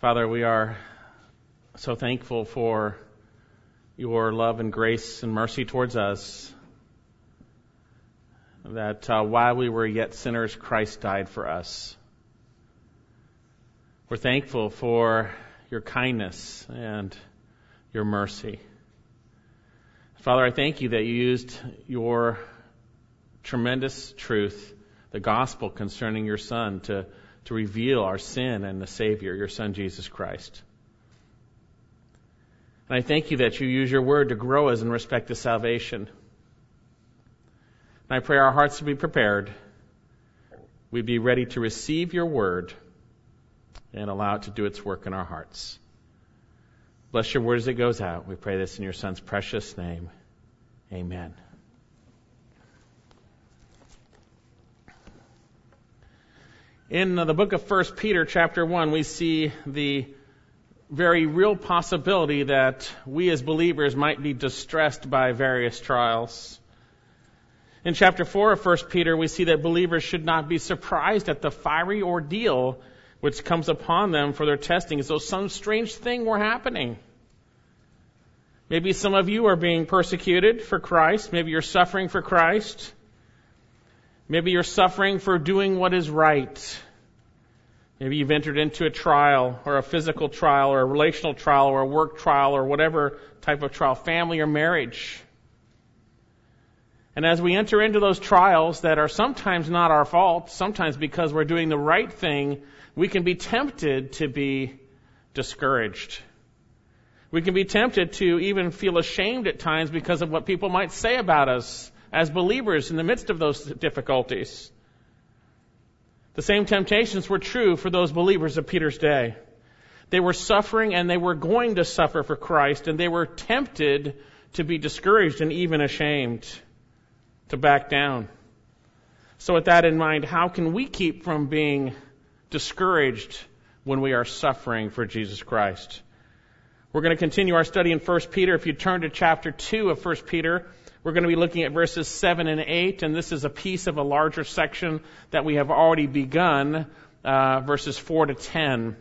Father, we are so thankful for your love and grace and mercy towards us. That uh, while we were yet sinners, Christ died for us. We're thankful for your kindness and your mercy. Father, I thank you that you used your tremendous truth, the gospel concerning your Son, to, to reveal our sin and the Savior, your Son, Jesus Christ. And I thank you that you use your word to grow us in respect to salvation. And I pray our hearts to be prepared. We'd be ready to receive your word and allow it to do its work in our hearts. Bless your word as it goes out. We pray this in your Son's precious name. Amen. In the book of 1 Peter, chapter 1, we see the very real possibility that we as believers might be distressed by various trials. In chapter 4 of 1 Peter, we see that believers should not be surprised at the fiery ordeal which comes upon them for their testing as though some strange thing were happening. Maybe some of you are being persecuted for Christ. Maybe you're suffering for Christ. Maybe you're suffering for doing what is right. Maybe you've entered into a trial or a physical trial or a relational trial or a work trial or whatever type of trial, family or marriage. And as we enter into those trials that are sometimes not our fault, sometimes because we're doing the right thing, we can be tempted to be discouraged. We can be tempted to even feel ashamed at times because of what people might say about us as believers in the midst of those difficulties. The same temptations were true for those believers of Peter's day. They were suffering and they were going to suffer for Christ, and they were tempted to be discouraged and even ashamed to back down. So, with that in mind, how can we keep from being discouraged when we are suffering for Jesus Christ? We're going to continue our study in 1 Peter. If you turn to chapter 2 of 1 Peter, we're going to be looking at verses 7 and 8, and this is a piece of a larger section that we have already begun, uh, verses 4 to 10.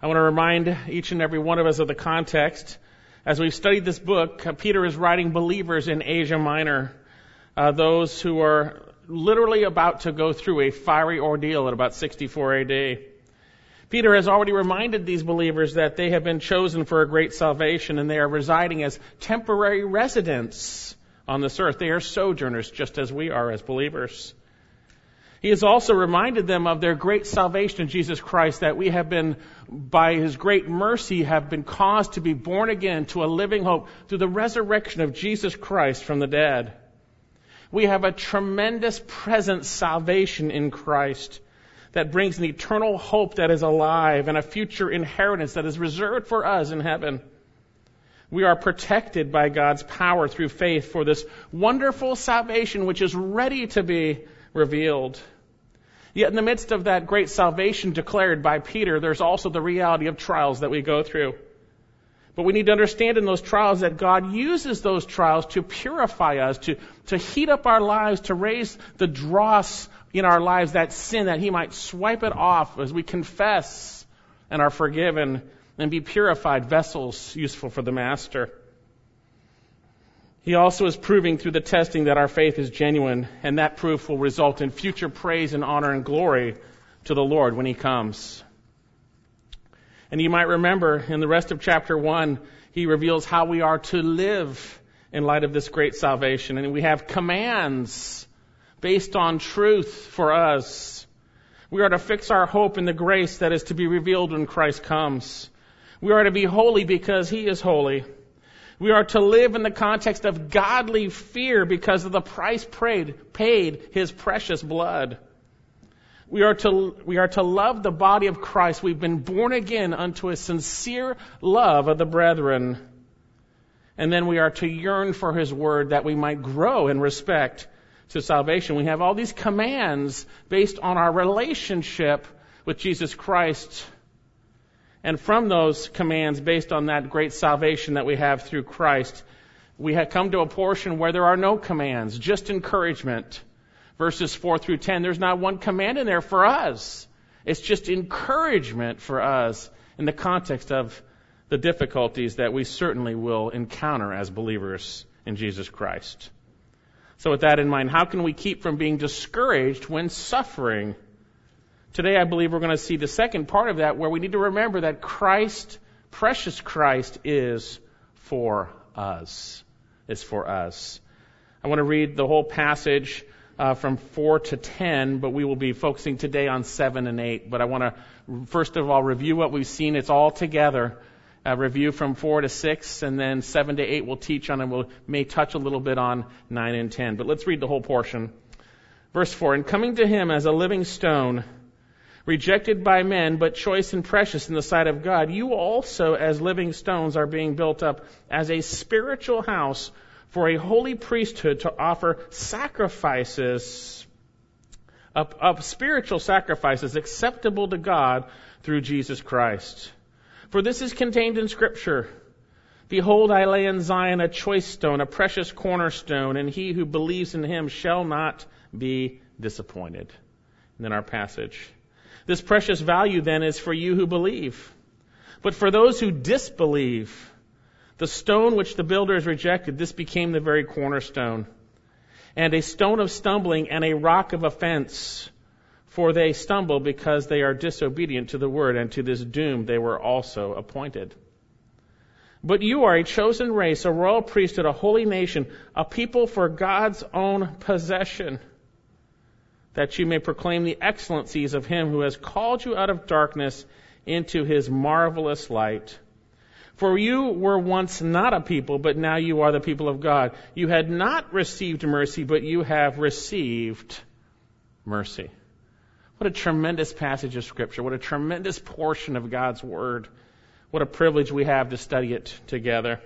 I want to remind each and every one of us of the context. As we've studied this book, uh, Peter is writing believers in Asia Minor uh, those who are literally about to go through a fiery ordeal at about 64 AD. Peter has already reminded these believers that they have been chosen for a great salvation and they are residing as temporary residents on this earth. They are sojourners just as we are as believers. He has also reminded them of their great salvation in Jesus Christ, that we have been, by His great mercy, have been caused to be born again to a living hope through the resurrection of Jesus Christ from the dead. We have a tremendous present salvation in Christ that brings an eternal hope that is alive and a future inheritance that is reserved for us in heaven. We are protected by God's power through faith for this wonderful salvation which is ready to be revealed. Yet in the midst of that great salvation declared by Peter, there's also the reality of trials that we go through. But we need to understand in those trials that God uses those trials to purify us, to, to heat up our lives, to raise the dross in our lives, that sin, that He might swipe it off as we confess and are forgiven and be purified vessels useful for the Master. He also is proving through the testing that our faith is genuine, and that proof will result in future praise and honor and glory to the Lord when He comes. And you might remember in the rest of chapter 1, he reveals how we are to live in light of this great salvation. And we have commands based on truth for us. We are to fix our hope in the grace that is to be revealed when Christ comes. We are to be holy because he is holy. We are to live in the context of godly fear because of the price paid, paid his precious blood. We are to, we are to love the body of Christ. We've been born again unto a sincere love of the brethren. And then we are to yearn for His word that we might grow in respect to salvation. We have all these commands based on our relationship with Jesus Christ. And from those commands, based on that great salvation that we have through Christ, we have come to a portion where there are no commands, just encouragement verses 4 through 10, there's not one command in there for us. It's just encouragement for us in the context of the difficulties that we certainly will encounter as believers in Jesus Christ. So with that in mind, how can we keep from being discouraged when suffering? Today I believe we're going to see the second part of that where we need to remember that Christ, precious Christ, is for us. Is for us. I want to read the whole passage uh, from 4 to 10, but we will be focusing today on 7 and 8. But I want to first of all review what we've seen. It's all together. A review from 4 to 6, and then 7 to 8 we'll teach on, and we'll may touch a little bit on 9 and 10. But let's read the whole portion. Verse 4, And coming to him as a living stone, rejected by men, but choice and precious in the sight of God, you also as living stones are being built up as a spiritual house for a holy priesthood to offer sacrifices, of spiritual sacrifices acceptable to God through Jesus Christ. For this is contained in scripture. Behold, I lay in Zion a choice stone, a precious cornerstone, and he who believes in him shall not be disappointed. And then our passage. This precious value then is for you who believe. But for those who disbelieve, the stone which the builders rejected, this became the very cornerstone. And a stone of stumbling and a rock of offense. For they stumble because they are disobedient to the word, and to this doom they were also appointed. But you are a chosen race, a royal priesthood, a holy nation, a people for God's own possession, that you may proclaim the excellencies of him who has called you out of darkness into his marvelous light. For you were once not a people, but now you are the people of God. You had not received mercy, but you have received mercy. What a tremendous passage of Scripture. What a tremendous portion of God's Word. What a privilege we have to study it together.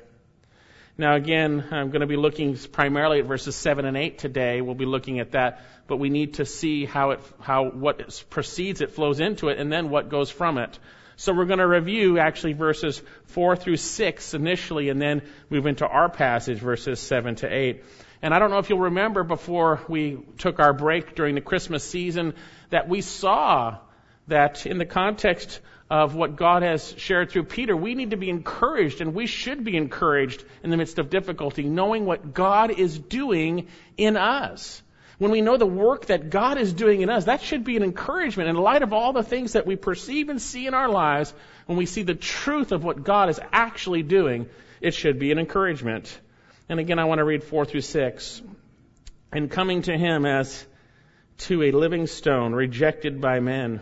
Now, again, I'm going to be looking primarily at verses 7 and 8 today. We'll be looking at that, but we need to see how it, how what precedes it flows into it and then what goes from it. So we're going to review actually verses 4 through 6 initially and then move into our passage, verses 7 to 8. And I don't know if you'll remember before we took our break during the Christmas season that we saw that in the context of what God has shared through Peter, we need to be encouraged and we should be encouraged in the midst of difficulty, knowing what God is doing in us. When we know the work that God is doing in us, that should be an encouragement in light of all the things that we perceive and see in our lives. When we see the truth of what God is actually doing, it should be an encouragement. And again, I want to read four through six. And coming to him as to a living stone, rejected by men,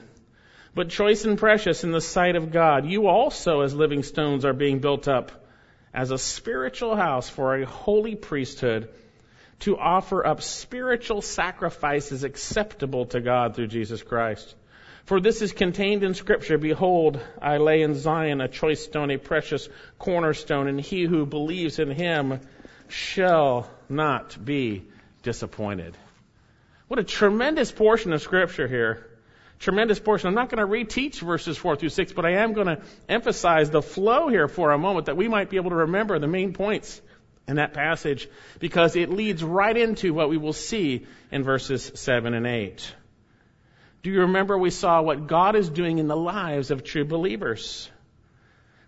but choice and precious in the sight of God, you also as living stones are being built up as a spiritual house for a holy priesthood to offer up spiritual sacrifices acceptable to God through Jesus Christ. For this is contained in Scripture Behold, I lay in Zion a choice stone, a precious cornerstone, and he who believes in him shall not be disappointed. What a tremendous portion of Scripture here. Tremendous portion. I'm not going to reteach verses 4 through 6, but I am going to emphasize the flow here for a moment that we might be able to remember the main points in that passage because it leads right into what we will see in verses 7 and 8. Do you remember we saw what God is doing in the lives of true believers?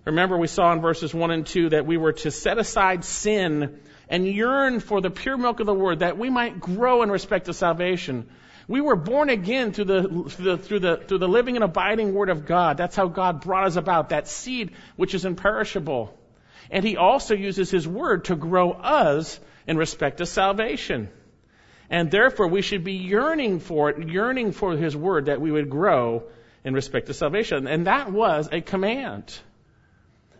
Remember we saw in verses 1 and 2 that we were to set aside sin and yearn for the pure milk of the word that we might grow in respect to salvation. We were born again through the, through the, through the, through the living and abiding word of God. That's how God brought us about, that seed which is imperishable. And he also uses his word to grow us in respect to salvation. And therefore we should be yearning for it, yearning for his word that we would grow in respect to salvation. And that was a command.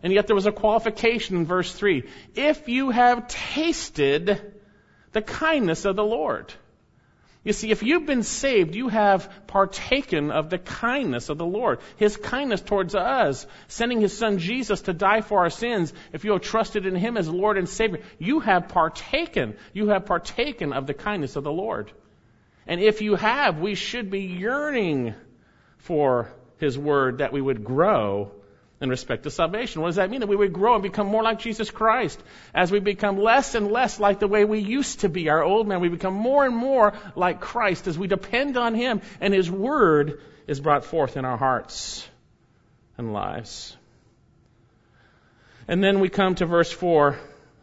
And yet there was a qualification in verse 3. If you have tasted the kindness of the Lord. You see, if you've been saved, you have partaken of the kindness of the Lord. His kindness towards us, sending His Son Jesus to die for our sins. If you have trusted in Him as Lord and Savior, you have partaken. You have partaken of the kindness of the Lord. And if you have, we should be yearning for His Word that we would grow in respect to salvation. What does that mean? That we would grow and become more like Jesus Christ. As we become less and less like the way we used to be, our old man, we become more and more like Christ as we depend on Him and His Word is brought forth in our hearts and lives. And then we come to verse 4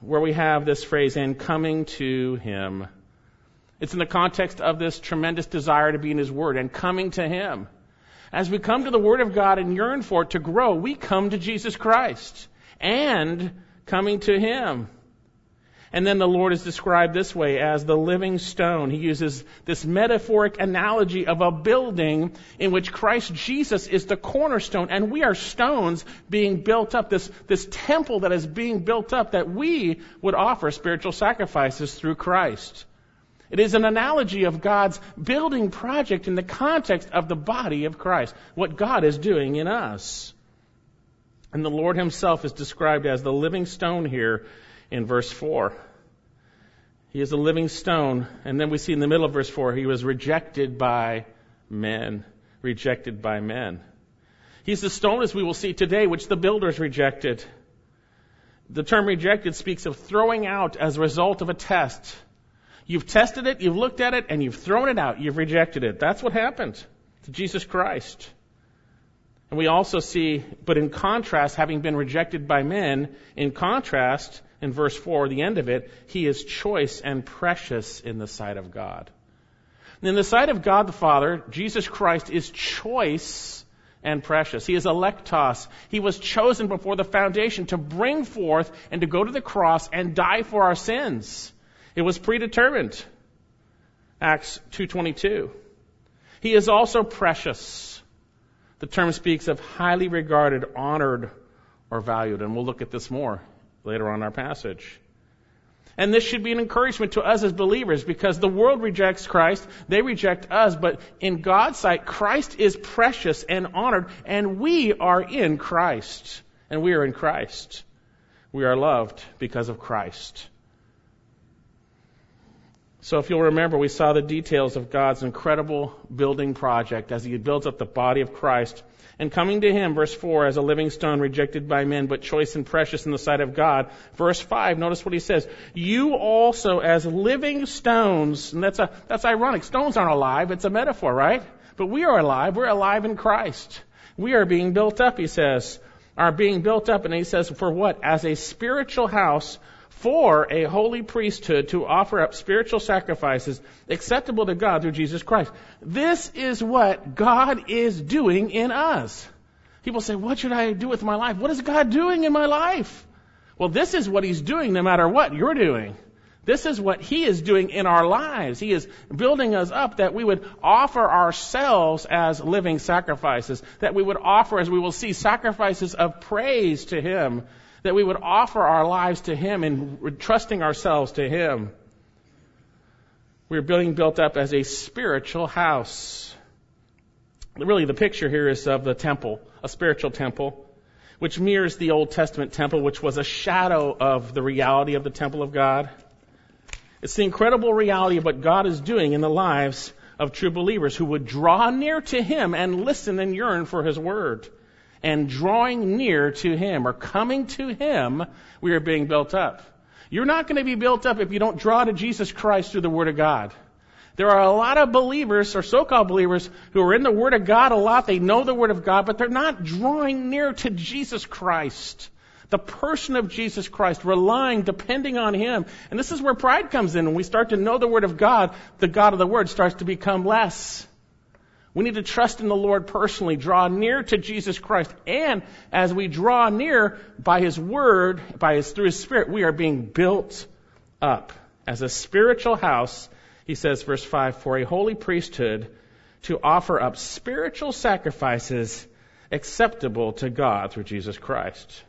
where we have this phrase, and coming to Him. It's in the context of this tremendous desire to be in His Word and coming to Him. As we come to the Word of God and yearn for it to grow, we come to Jesus Christ and coming to Him. And then the Lord is described this way as the living stone. He uses this metaphoric analogy of a building in which Christ Jesus is the cornerstone and we are stones being built up. This, this temple that is being built up that we would offer spiritual sacrifices through Christ. It is an analogy of God's building project in the context of the body of Christ, what God is doing in us. And the Lord Himself is described as the living stone here in verse 4. He is a living stone. And then we see in the middle of verse 4, He was rejected by men. Rejected by men. He's the stone, as we will see today, which the builders rejected. The term rejected speaks of throwing out as a result of a test. You've tested it, you've looked at it, and you've thrown it out. You've rejected it. That's what happened to Jesus Christ. And we also see, but in contrast, having been rejected by men, in contrast, in verse 4, the end of it, he is choice and precious in the sight of God. in the sight of God the Father, Jesus Christ is choice and precious. He is eklektos. He was chosen before the foundation to bring forth and to go to the cross and die for our sins. It was predetermined. Acts 2:22. He is also precious. The term speaks of highly regarded, honored, or valued, and we'll look at this more later on in our passage. And this should be an encouragement to us as believers because the world rejects Christ, they reject us, but in God's sight, Christ is precious and honored, and we are in Christ. And we are in Christ. We are loved because of Christ. So if you'll remember, we saw the details of God's incredible building project as he builds up the body of Christ. And coming to him, verse 4, as a living stone rejected by men, but choice and precious in the sight of God. Verse 5, notice what he says. You also as living stones, and that's a, that's ironic. Stones aren't alive. It's a metaphor, right? But we are alive. We're alive in Christ. We are being built up, he says. Are being built up, and he says, for what? As a spiritual house for a holy priesthood to offer up spiritual sacrifices acceptable to God through Jesus Christ. This is what God is doing in us. People say, what should I do with my life? What is God doing in my life? Well, this is what He's doing no matter what you're doing. This is what He is doing in our lives. He is building us up that we would offer ourselves as living sacrifices, that we would offer, as we will see, sacrifices of praise to Him that we would offer our lives to Him and trusting ourselves to Him. We're being built up as a spiritual house. Really, the picture here is of the temple, a spiritual temple, which mirrors the Old Testament temple, which was a shadow of the reality of the temple of God. It's the incredible reality of what God is doing in the lives of true believers who would draw near to Him and listen and yearn for His Word and drawing near to Him or coming to Him, we are being built up. You're not going to be built up if you don't draw to Jesus Christ through the Word of God. There are a lot of believers or so-called believers who are in the Word of God a lot. They know the Word of God, but they're not drawing near to Jesus Christ. The person of Jesus Christ, relying, depending on Him. And this is where pride comes in. When we start to know the Word of God, the God of the Word starts to become less. We need to trust in the Lord personally, draw near to Jesus Christ, and as we draw near by His Word, by His through His Spirit, we are being built up as a spiritual house. He says, verse five, for a holy priesthood to offer up spiritual sacrifices acceptable to God through Jesus Christ.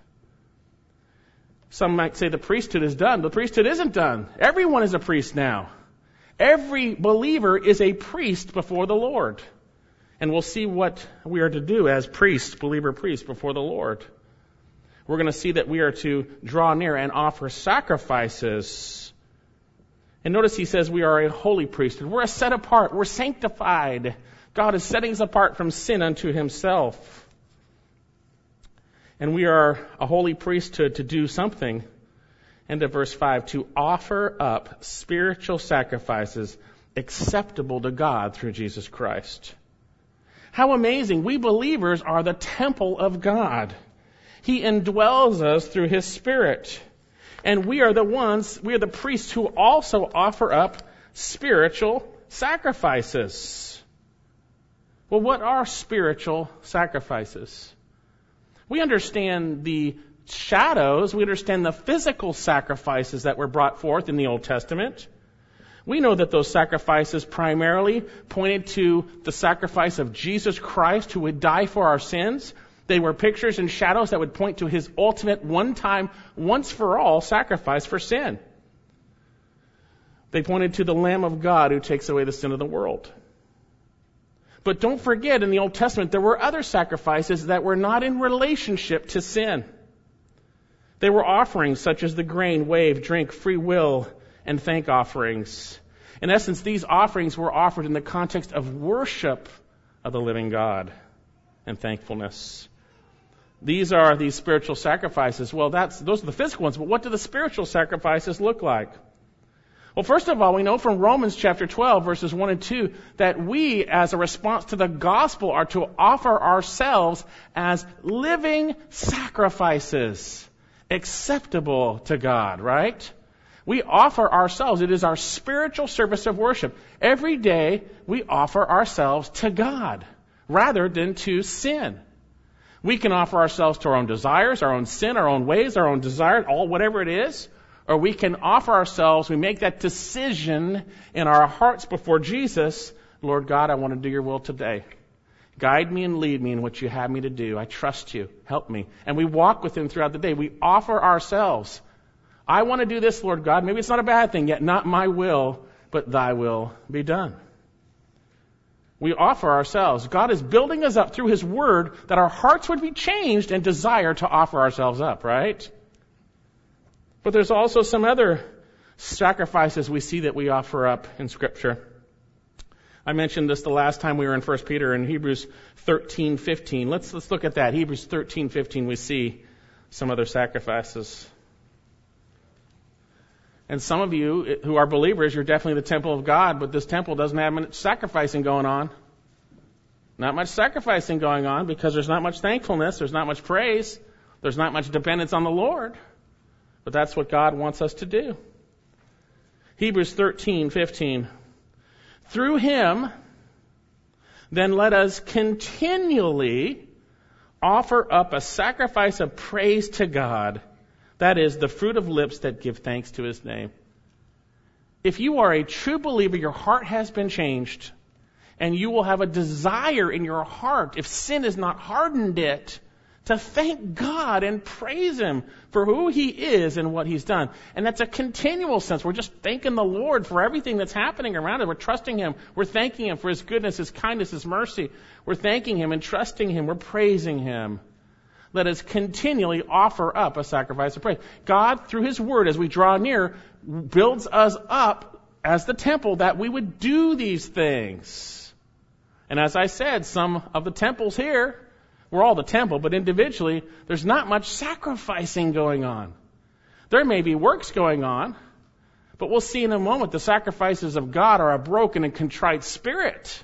Some might say the priesthood is done. The priesthood isn't done. Everyone is a priest now. Every believer is a priest before the Lord. And we'll see what we are to do as priests, believer priests, before the Lord. We're going to see that we are to draw near and offer sacrifices. And notice he says we are a holy priesthood. We're set apart. We're sanctified. God is setting us apart from sin unto himself. And we are a holy priesthood to do something. End of verse 5 to offer up spiritual sacrifices acceptable to God through Jesus Christ. How amazing. We believers are the temple of God. He indwells us through His Spirit. And we are the ones, we are the priests who also offer up spiritual sacrifices. Well, what are spiritual sacrifices? We understand the shadows, we understand the physical sacrifices that were brought forth in the Old Testament. We know that those sacrifices primarily pointed to the sacrifice of Jesus Christ who would die for our sins. They were pictures and shadows that would point to his ultimate one time, once for all sacrifice for sin. They pointed to the Lamb of God who takes away the sin of the world. But don't forget, in the Old Testament, there were other sacrifices that were not in relationship to sin. They were offerings such as the grain, wave, drink, free will, and thank offerings. In essence, these offerings were offered in the context of worship of the living God and thankfulness. These are these spiritual sacrifices. Well, that's, those are the physical ones, but what do the spiritual sacrifices look like? Well, first of all, we know from Romans chapter 12 verses 1 and 2 that we, as a response to the gospel, are to offer ourselves as living sacrifices, acceptable to God, right? We offer ourselves. It is our spiritual service of worship. Every day we offer ourselves to God rather than to sin. We can offer ourselves to our own desires, our own sin, our own ways, our own desire, all whatever it is. Or we can offer ourselves, we make that decision in our hearts before Jesus. Lord God, I want to do your will today. Guide me and lead me in what you have me to do. I trust you. Help me. And we walk with him throughout the day. We offer ourselves. I want to do this, Lord God. Maybe it's not a bad thing, yet not my will, but thy will be done. We offer ourselves. God is building us up through his word that our hearts would be changed and desire to offer ourselves up, right? But there's also some other sacrifices we see that we offer up in scripture. I mentioned this the last time we were in 1 Peter in Hebrews 13:15. Let's let's look at that. Hebrews 13:15 we see some other sacrifices. And some of you eh, who are believers, you're definitely the temple of God, but this temple doesn't have much sacrificing going on. Not much sacrificing going on because there's not much thankfulness, there's not much praise, there's not much dependence on the Lord. But that's what God wants us to do. Hebrews 13:15 Through him then let us continually offer up a sacrifice of praise to God that is the fruit of lips that give thanks to his name. If you are a true believer, your heart has been changed, and you will have a desire in your heart, if sin has not hardened it, to thank God and praise Him for who He is and what He's done. And that's a continual sense. We're just thanking the Lord for everything that's happening around us. We're trusting Him. We're thanking Him for His goodness, His kindness, His mercy. We're thanking Him and trusting Him. We're praising Him let us continually offer up a sacrifice of praise. God, through His Word, as we draw near, builds us up as the temple that we would do these things. And as I said, some of the temples here, we're all the temple, but individually, there's not much sacrificing going on. There may be works going on, but we'll see in a moment the sacrifices of God are a broken and contrite spirit.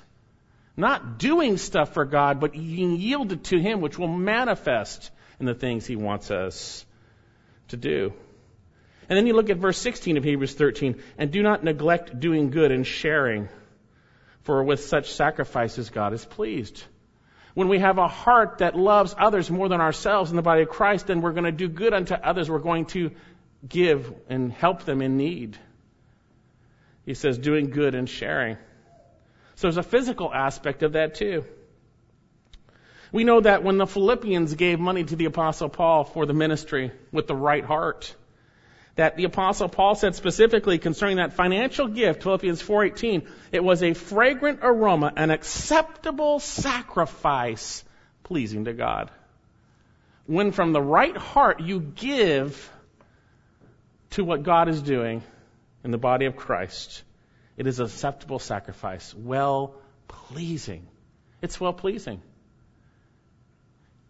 Not doing stuff for God, but being yielded to Him, which will manifest in the things He wants us to do. And then you look at verse 16 of Hebrews 13, and do not neglect doing good and sharing, for with such sacrifices God is pleased. When we have a heart that loves others more than ourselves in the body of Christ, then we're going to do good unto others. We're going to give and help them in need. He says, doing good and sharing. So there's a physical aspect of that too. We know that when the Philippians gave money to the Apostle Paul for the ministry with the right heart, that the Apostle Paul said specifically concerning that financial gift, Philippians 4.18, it was a fragrant aroma, an acceptable sacrifice pleasing to God. When from the right heart you give to what God is doing in the body of Christ, it is acceptable sacrifice, well pleasing. It's well pleasing.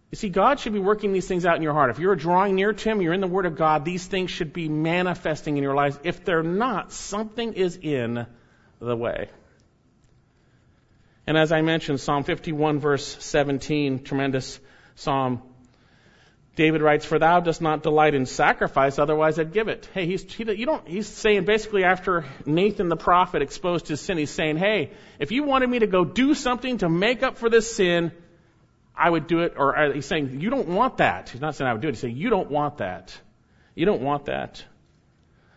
You see, God should be working these things out in your heart. If you're drawing near to Him, you're in the Word of God, these things should be manifesting in your lives. If they're not, something is in the way. And as I mentioned, Psalm 51 verse 17, tremendous psalm. David writes, "For thou dost not delight in sacrifice; otherwise I'd give it." Hey, he's he, you don't. He's saying basically after Nathan the prophet exposed his sin, he's saying, "Hey, if you wanted me to go do something to make up for this sin, I would do it." Or he's saying, "You don't want that." He's not saying I would do it. He's saying, "You don't want that. You don't want that."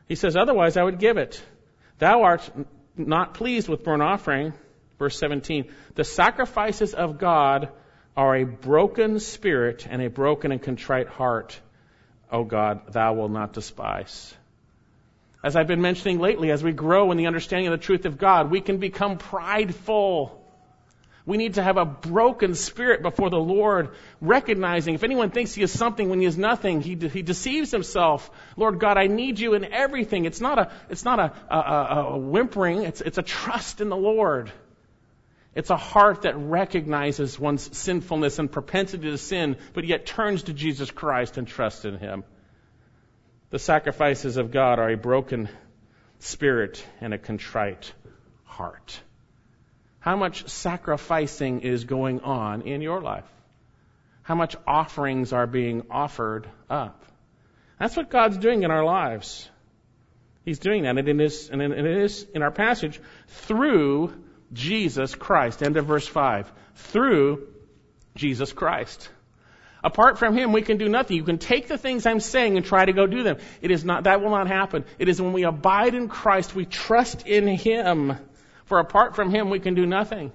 He says, "Otherwise I would give it." Thou art not pleased with burnt offering. Verse 17. The sacrifices of God are a broken spirit and a broken and contrite heart, O God, thou wilt not despise. As I've been mentioning lately, as we grow in the understanding of the truth of God, we can become prideful. We need to have a broken spirit before the Lord, recognizing if anyone thinks he is something when he is nothing, he, de- he deceives himself. Lord God, I need you in everything. It's not a, it's not a, a, a, a whimpering, it's, it's a trust in the Lord. It's a heart that recognizes one's sinfulness and propensity to sin, but yet turns to Jesus Christ and trusts in Him. The sacrifices of God are a broken spirit and a contrite heart. How much sacrificing is going on in your life? How much offerings are being offered up? That's what God's doing in our lives. He's doing that, and it is, and it is in our passage through Jesus Christ. End of verse 5. Through Jesus Christ. Apart from Him, we can do nothing. You can take the things I'm saying and try to go do them. It is not, that will not happen. It is when we abide in Christ, we trust in Him. For apart from Him, we can do nothing.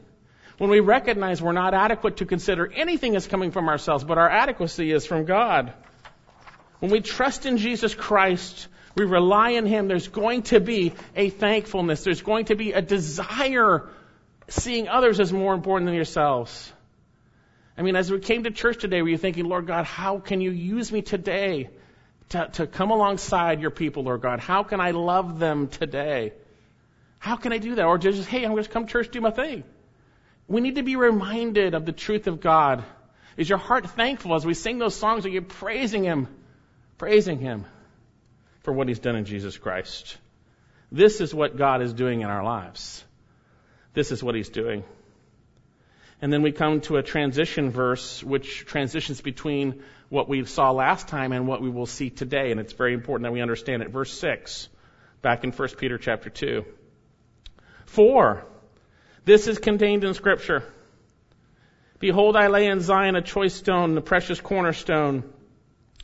When we recognize we're not adequate to consider anything as coming from ourselves, but our adequacy is from God. When we trust in Jesus Christ, we rely on Him, there's going to be a thankfulness. There's going to be a desire seeing others as more important than yourselves. I mean, as we came to church today, were you thinking, Lord God, how can you use me today to, to come alongside your people, Lord God? How can I love them today? How can I do that? Or just, hey, I'm going to come to church, do my thing. We need to be reminded of the truth of God. Is your heart thankful as we sing those songs? Are you praising Him? Praising Him for what He's done in Jesus Christ. This is what God is doing in our lives. This is what he's doing. And then we come to a transition verse which transitions between what we saw last time and what we will see today. And it's very important that we understand it. Verse 6, back in 1 Peter chapter 2. For, this is contained in scripture. Behold, I lay in Zion a choice stone, the precious cornerstone,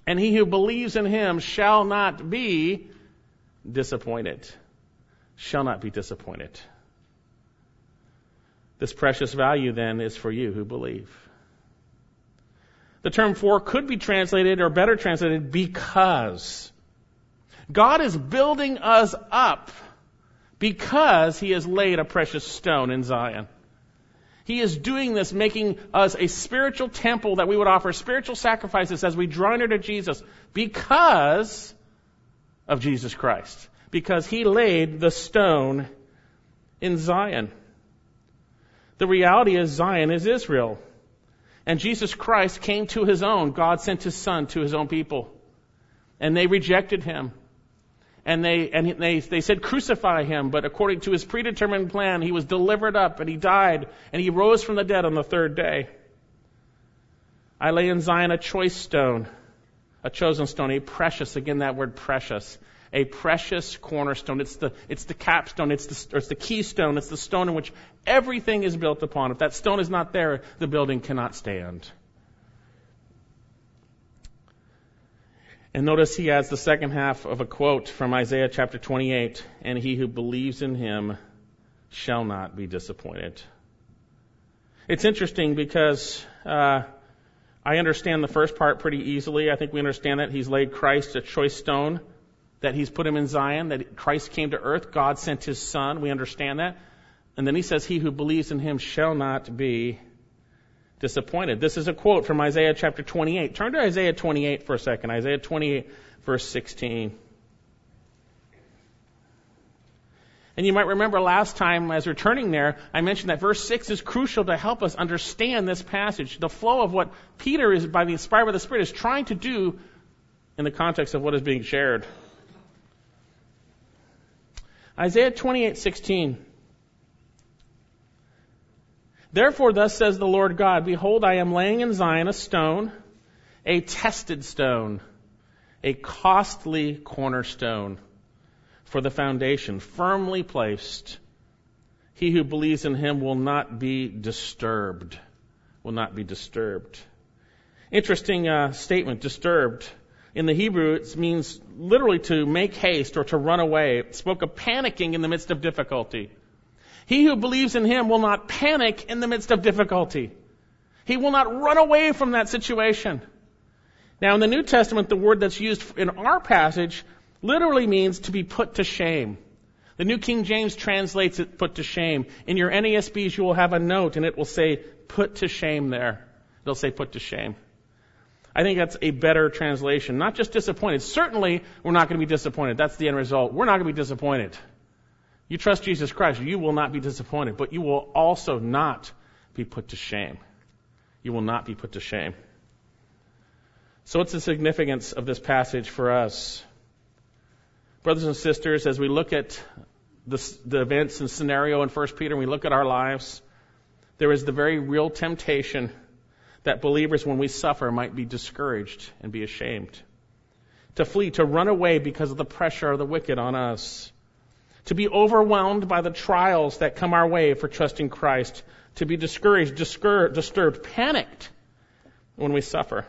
and he who believes in him shall not be disappointed. Shall not be disappointed. This precious value then is for you who believe. The term for could be translated or better translated because. God is building us up because he has laid a precious stone in Zion. He is doing this, making us a spiritual temple that we would offer spiritual sacrifices as we draw near to Jesus because of Jesus Christ. Because he laid the stone in Zion. The reality is Zion is Israel. And Jesus Christ came to his own. God sent his son to his own people. And they rejected him. And they, and they, they said crucify him, but according to his predetermined plan, he was delivered up and he died and he rose from the dead on the third day. I lay in Zion a choice stone, a chosen stone, a precious, again that word precious, a precious cornerstone. It's the, it's the capstone, it's the, it's the keystone, it's the stone in which everything is built upon. If that stone is not there, the building cannot stand. And notice he adds the second half of a quote from Isaiah chapter 28 and he who believes in him shall not be disappointed. It's interesting because uh, I understand the first part pretty easily. I think we understand that he's laid Christ a choice stone that he's put him in Zion, that Christ came to earth, God sent his son. We understand that. And then he says, He who believes in him shall not be disappointed. This is a quote from Isaiah chapter 28. Turn to Isaiah 28 for a second. Isaiah 28, verse 16. And you might remember last time as we're turning there, I mentioned that verse 6 is crucial to help us understand this passage. The flow of what Peter is, by the inspired by the Spirit, is trying to do in the context of what is being shared. Isaiah 28:16. Therefore, thus says the Lord God, Behold, I am laying in Zion a stone, a tested stone, a costly cornerstone for the foundation, firmly placed. He who believes in him will not be disturbed. Will not be disturbed. Interesting uh, statement, disturbed. In the Hebrew, it means literally to make haste or to run away. It spoke of panicking in the midst of difficulty. He who believes in him will not panic in the midst of difficulty. He will not run away from that situation. Now, in the New Testament, the word that's used in our passage literally means to be put to shame. The New King James translates it put to shame. In your NASBs, you will have a note and it will say put to shame there. It'll say put to shame. I think that's a better translation. Not just disappointed. Certainly, we're not going to be disappointed. That's the end result. We're not going to be disappointed. You trust Jesus Christ, you will not be disappointed, but you will also not be put to shame. You will not be put to shame. So, what's the significance of this passage for us? Brothers and sisters, as we look at the, the events and scenario in 1 Peter and we look at our lives, there is the very real temptation that believers, when we suffer, might be discouraged and be ashamed. To flee, to run away because of the pressure of the wicked on us to be overwhelmed by the trials that come our way for trusting Christ, to be discouraged, disturbed, panicked when we suffer.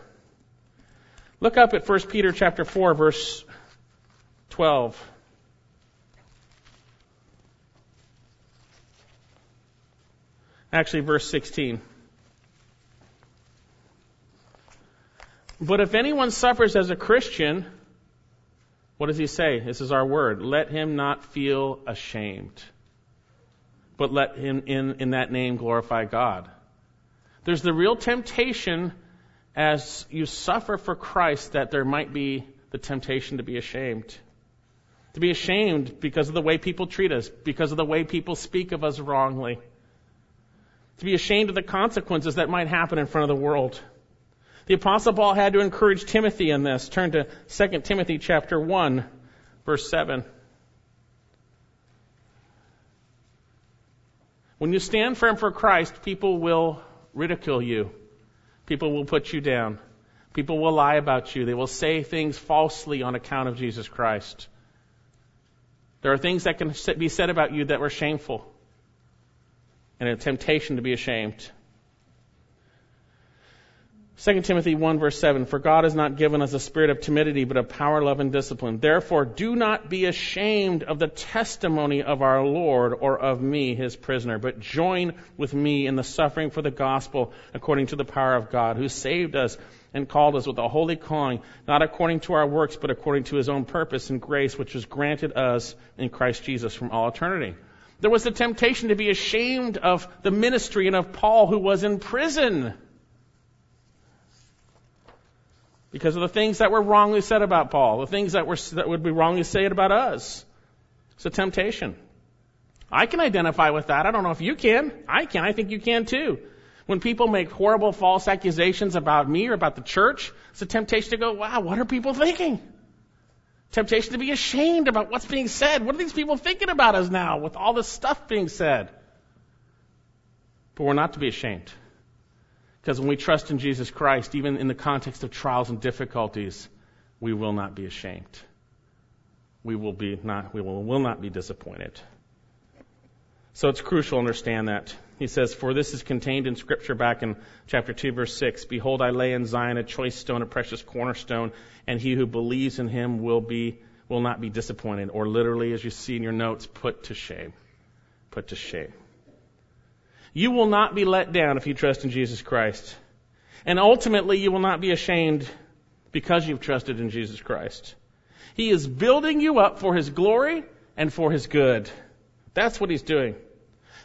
Look up at 1 Peter chapter 4 verse 12. Actually verse 16. But if anyone suffers as a Christian, what does he say? This is our word. Let him not feel ashamed, but let him in, in that name glorify God. There's the real temptation as you suffer for Christ that there might be the temptation to be ashamed. To be ashamed because of the way people treat us, because of the way people speak of us wrongly. To be ashamed of the consequences that might happen in front of the world. The apostle Paul had to encourage Timothy in this. Turn to 2 Timothy chapter 1, verse 7. When you stand firm for Christ, people will ridicule you. People will put you down. People will lie about you. They will say things falsely on account of Jesus Christ. There are things that can be said about you that were shameful and a temptation to be ashamed. 2 Timothy 1 verse 7, For God has not given us a spirit of timidity, but of power, love, and discipline. Therefore, do not be ashamed of the testimony of our Lord or of me, his prisoner, but join with me in the suffering for the gospel according to the power of God, who saved us and called us with a holy calling, not according to our works, but according to his own purpose and grace, which was granted us in Christ Jesus from all eternity. There was the temptation to be ashamed of the ministry and of Paul who was in prison because of the things that were wrongly said about Paul, the things that were that would be wrongly said about us. It's a temptation. I can identify with that. I don't know if you can. I can. I think you can too. When people make horrible false accusations about me or about the church, it's a temptation to go, wow, what are people thinking? Temptation to be ashamed about what's being said. What are these people thinking about us now with all this stuff being said? But we're not to be ashamed. Because when we trust in Jesus Christ, even in the context of trials and difficulties, we will not be ashamed. We will be not, we will, will not be disappointed. So it's crucial to understand that. He says, For this is contained in Scripture back in chapter 2, verse 6. Behold, I lay in Zion a choice stone, a precious cornerstone, and he who believes in him will be, will not be disappointed. Or literally, as you see in your notes, put to shame. Put to shame. You will not be let down if you trust in Jesus Christ. And ultimately, you will not be ashamed because you've trusted in Jesus Christ. He is building you up for His glory and for His good. That's what He's doing.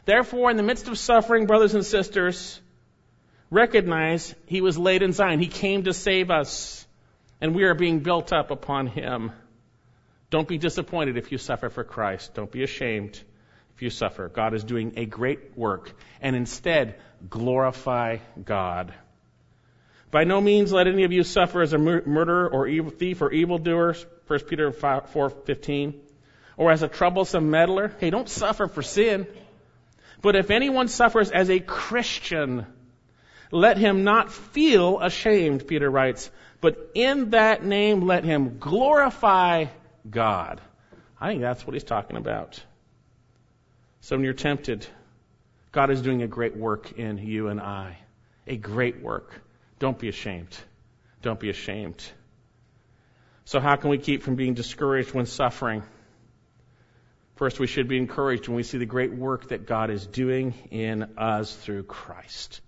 Therefore, in the midst of suffering, brothers and sisters, recognize He was laid in Zion. He came to save us, and we are being built up upon Him. Don't be disappointed if you suffer for Christ. Don't be ashamed you suffer. God is doing a great work. And instead, glorify God. By no means let any of you suffer as a murderer or evil thief or evildoer, 1 Peter 4:15, or as a troublesome meddler. Hey, don't suffer for sin, But if anyone suffers as a Christian, let him not feel ashamed, Peter writes, but in that name let him glorify God. I think that's what he's talking about. So when you're tempted, God is doing a great work in you and I. A great work. Don't be ashamed. Don't be ashamed. So how can we keep from being discouraged when suffering? First, we should be encouraged when we see the great work that God is doing in us through Christ.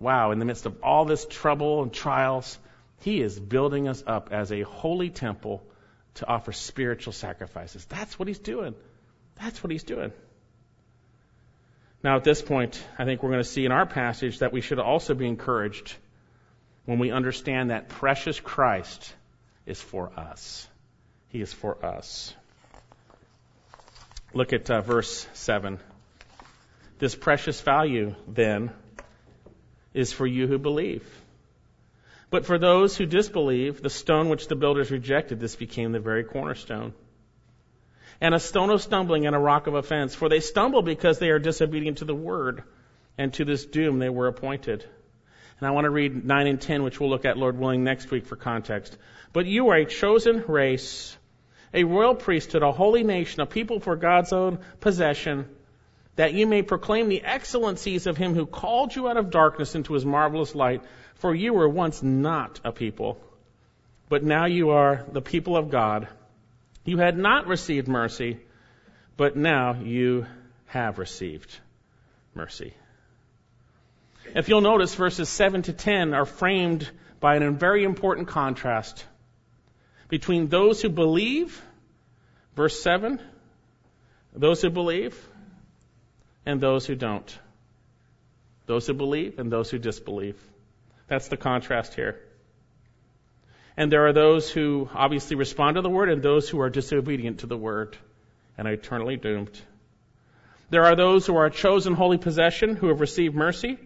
Wow, in the midst of all this trouble and trials, He is building us up as a holy temple to offer spiritual sacrifices. That's what He's doing. That's what He's doing. Now, at this point, I think we're going to see in our passage that we should also be encouraged when we understand that precious Christ is for us. He is for us. Look at uh, verse 7. This precious value, then, is for you who believe. But for those who disbelieve, the stone which the builders rejected, this became the very cornerstone. And a stone of stumbling and a rock of offense, for they stumble because they are disobedient to the word, and to this doom they were appointed. And I want to read 9 and 10, which we'll look at, Lord willing, next week for context. But you are a chosen race, a royal priesthood, a holy nation, a people for God's own possession, that you may proclaim the excellencies of him who called you out of darkness into his marvelous light. For you were once not a people, but now you are the people of God. You had not received mercy, but now you have received mercy. If you'll notice, verses 7 to 10 are framed by a very important contrast between those who believe, verse 7, those who believe, and those who don't. Those who believe and those who disbelieve. That's the contrast here. And there are those who obviously respond to the word and those who are disobedient to the word and are eternally doomed. There are those who are a chosen holy possession who have received mercy,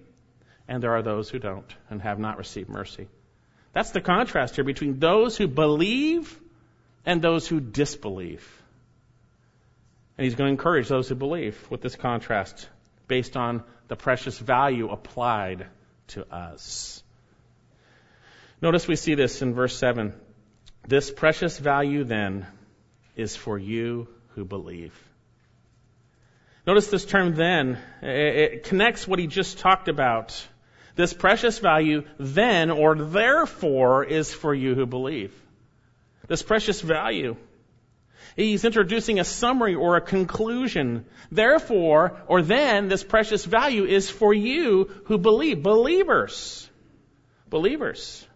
and there are those who don't and have not received mercy. That's the contrast here between those who believe and those who disbelieve. And he's going to encourage those who believe with this contrast based on the precious value applied to us. Notice we see this in verse 7. This precious value then is for you who believe. Notice this term then. It connects what he just talked about this precious value then or therefore is for you who believe. This precious value. He's introducing a summary or a conclusion. Therefore, or then, this precious value is for you who believe. Believers. Believers.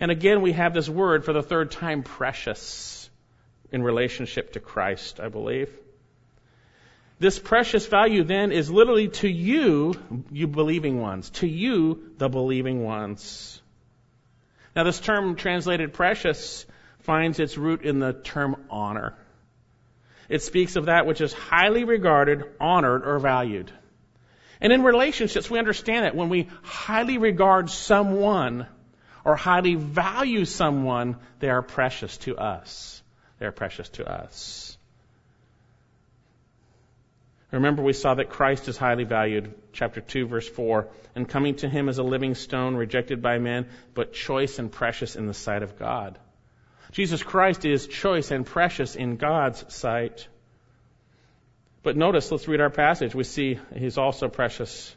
And again, we have this word for the third time, precious, in relationship to Christ, I believe. This precious value then is literally to you, you believing ones, to you, the believing ones. Now, this term translated precious finds its root in the term honor. It speaks of that which is highly regarded, honored, or valued. And in relationships, we understand that when we highly regard someone or highly value someone, they are precious to us. They are precious to us. Remember, we saw that Christ is highly valued, chapter 2, verse 4, and coming to him as a living stone, rejected by men, but choice and precious in the sight of God. Jesus Christ is choice and precious in God's sight. But notice, let's read our passage. We see he's also precious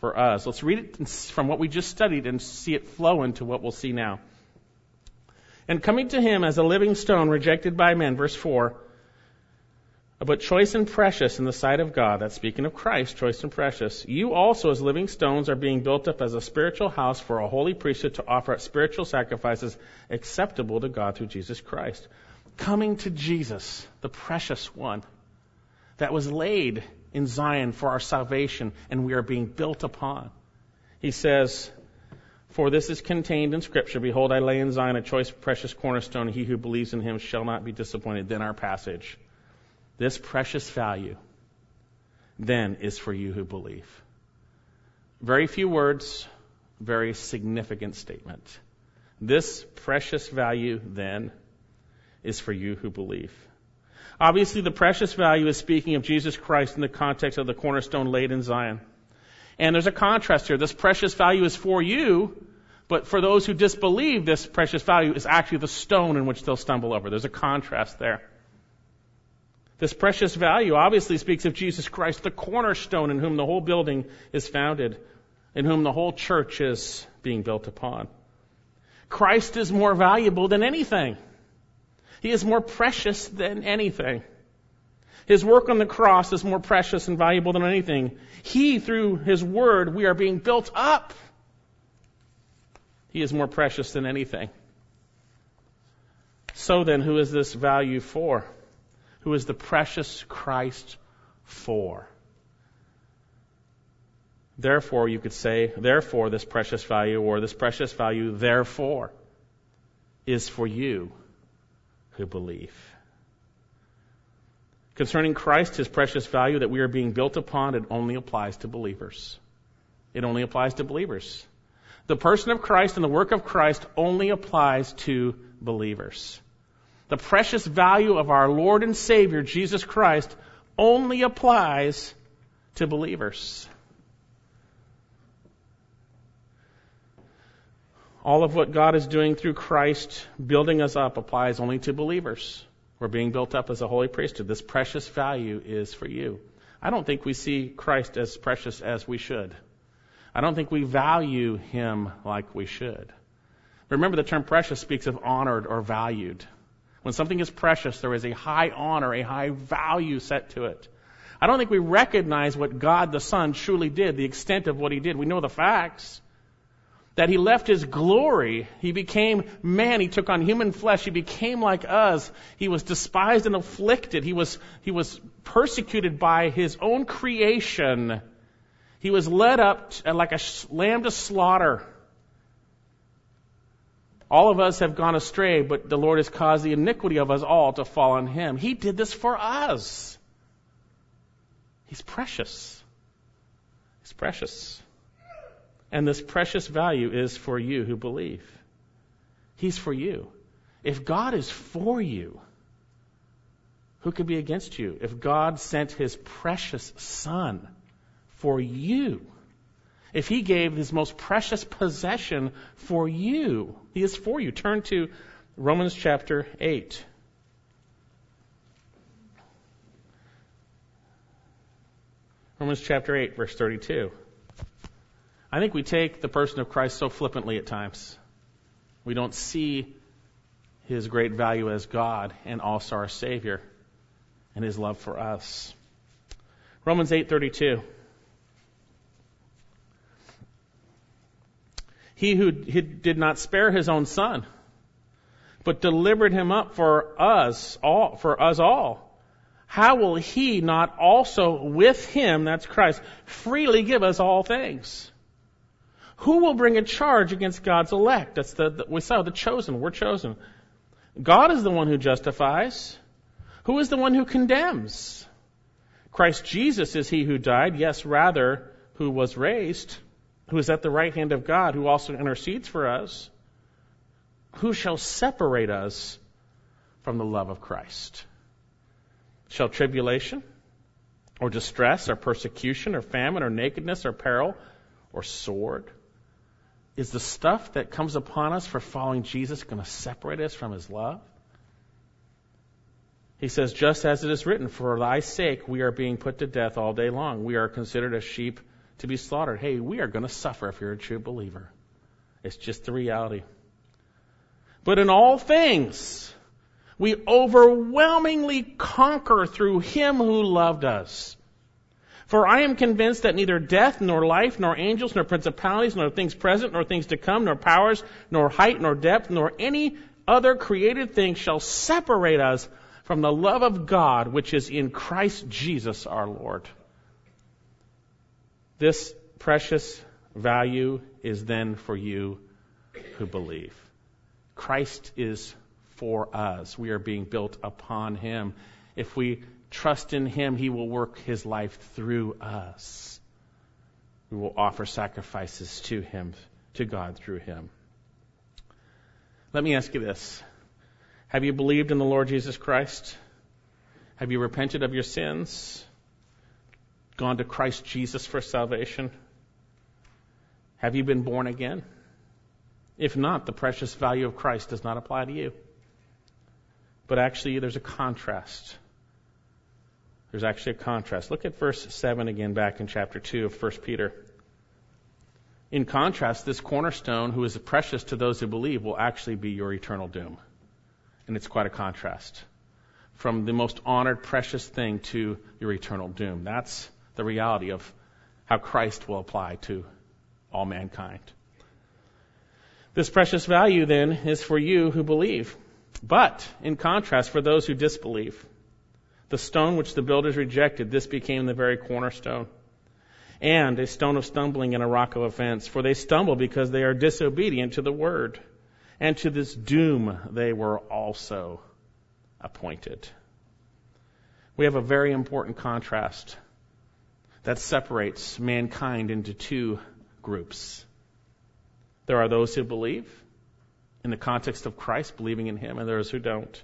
for us. Let's read it from what we just studied and see it flow into what we'll see now. And coming to him as a living stone, rejected by men, verse 4, but choice and precious in the sight of God, that's speaking of Christ, choice and precious, you also as living stones are being built up as a spiritual house for a holy priesthood to offer up spiritual sacrifices acceptable to God through Jesus Christ. Coming to Jesus, the precious one that was laid in Zion for our salvation and we are being built upon. He says, for this is contained in Scripture. Behold, I lay in Zion a choice, precious cornerstone. He who believes in him shall not be disappointed. Then our passage. This precious value then is for you who believe. Very few words, very significant statement. This precious value then is for you who believe. Obviously, the precious value is speaking of Jesus Christ in the context of the cornerstone laid in Zion. And there's a contrast here. This precious value is for you, but for those who disbelieve, this precious value is actually the stone in which they'll stumble over. There's a contrast there. This precious value obviously speaks of Jesus Christ, the cornerstone in whom the whole building is founded, in whom the whole church is being built upon. Christ is more valuable than anything. He is more precious than anything. His work on the cross is more precious and valuable than anything. He, through His Word, we are being built up. He is more precious than anything. So then, who is this value for? Who is the precious Christ for? Therefore, you could say, therefore, this precious value, or this precious value, therefore, is for you who believe. Concerning Christ, his precious value that we are being built upon, it only applies to believers. It only applies to believers. The person of Christ and the work of Christ only applies to believers. The precious value of our Lord and Savior, Jesus Christ, only applies to believers. All of what God is doing through Christ, building us up, applies only to believers. We're being built up as a holy priesthood. This precious value is for you. I don't think we see Christ as precious as we should. I don't think we value him like we should. Remember, the term precious speaks of honored or valued. When something is precious, there is a high honor, a high value set to it. I don't think we recognize what God the Son truly did, the extent of what he did. We know the facts that he left his glory. He became man. He took on human flesh. He became like us. He was despised and afflicted. He was, he was persecuted by his own creation. He was led up to, uh, like a lamb to slaughter. All of us have gone astray, but the Lord has caused the iniquity of us all to fall on him. He did this for us. He's precious. He's precious. And this precious value is for you who believe. He's for you. If God is for you, who could be against you? If God sent his precious Son for you, if he gave his most precious possession for you, he is for you. Turn to Romans chapter 8. Romans chapter 8, verse 32. I think we take the person of Christ so flippantly at times. We don't see his great value as God and also our Savior and his love for us. Romans 8:32 He who did not spare his own son but delivered him up for us all for us all how will he not also with him that's Christ freely give us all things who will bring a charge against God's elect? That's the, the we saw the chosen. We're chosen. God is the one who justifies. Who is the one who condemns? Christ Jesus is he who died, yes, rather, who was raised, who is at the right hand of God, who also intercedes for us. Who shall separate us from the love of Christ? Shall tribulation, or distress, or persecution, or famine, or nakedness, or peril, or sword? Is the stuff that comes upon us for following Jesus going to separate us from his love? He says, just as it is written, for thy sake we are being put to death all day long. We are considered as sheep to be slaughtered. Hey, we are going to suffer if you're a true believer. It's just the reality. But in all things, we overwhelmingly conquer through him who loved us. For I am convinced that neither death, nor life, nor angels, nor principalities, nor things present, nor things to come, nor powers, nor height, nor depth, nor any other created thing shall separate us from the love of God which is in Christ Jesus our Lord. This precious value is then for you who believe. Christ is for us. We are being built upon Him. If we trust in Him, He will work His life through us. We will offer sacrifices to Him, to God through Him. Let me ask you this. Have you believed in the Lord Jesus Christ? Have you repented of your sins? Gone to Christ Jesus for salvation? Have you been born again? If not, the precious value of Christ does not apply to you. But actually, there's a contrast. There's actually a contrast. Look at verse 7 again back in chapter 2 of 1 Peter. In contrast, this cornerstone, who is precious to those who believe, will actually be your eternal doom. And it's quite a contrast. From the most honored, precious thing to your eternal doom. That's the reality of how Christ will apply to all mankind. This precious value then is for you who believe. But, in contrast, for those who disbelieve, the stone which the builders rejected, this became the very cornerstone. And a stone of stumbling and a rock of offense, for they stumble because they are disobedient to the word. And to this doom they were also appointed. We have a very important contrast that separates mankind into two groups. There are those who believe in the context of Christ, believing in Him, and those who don't.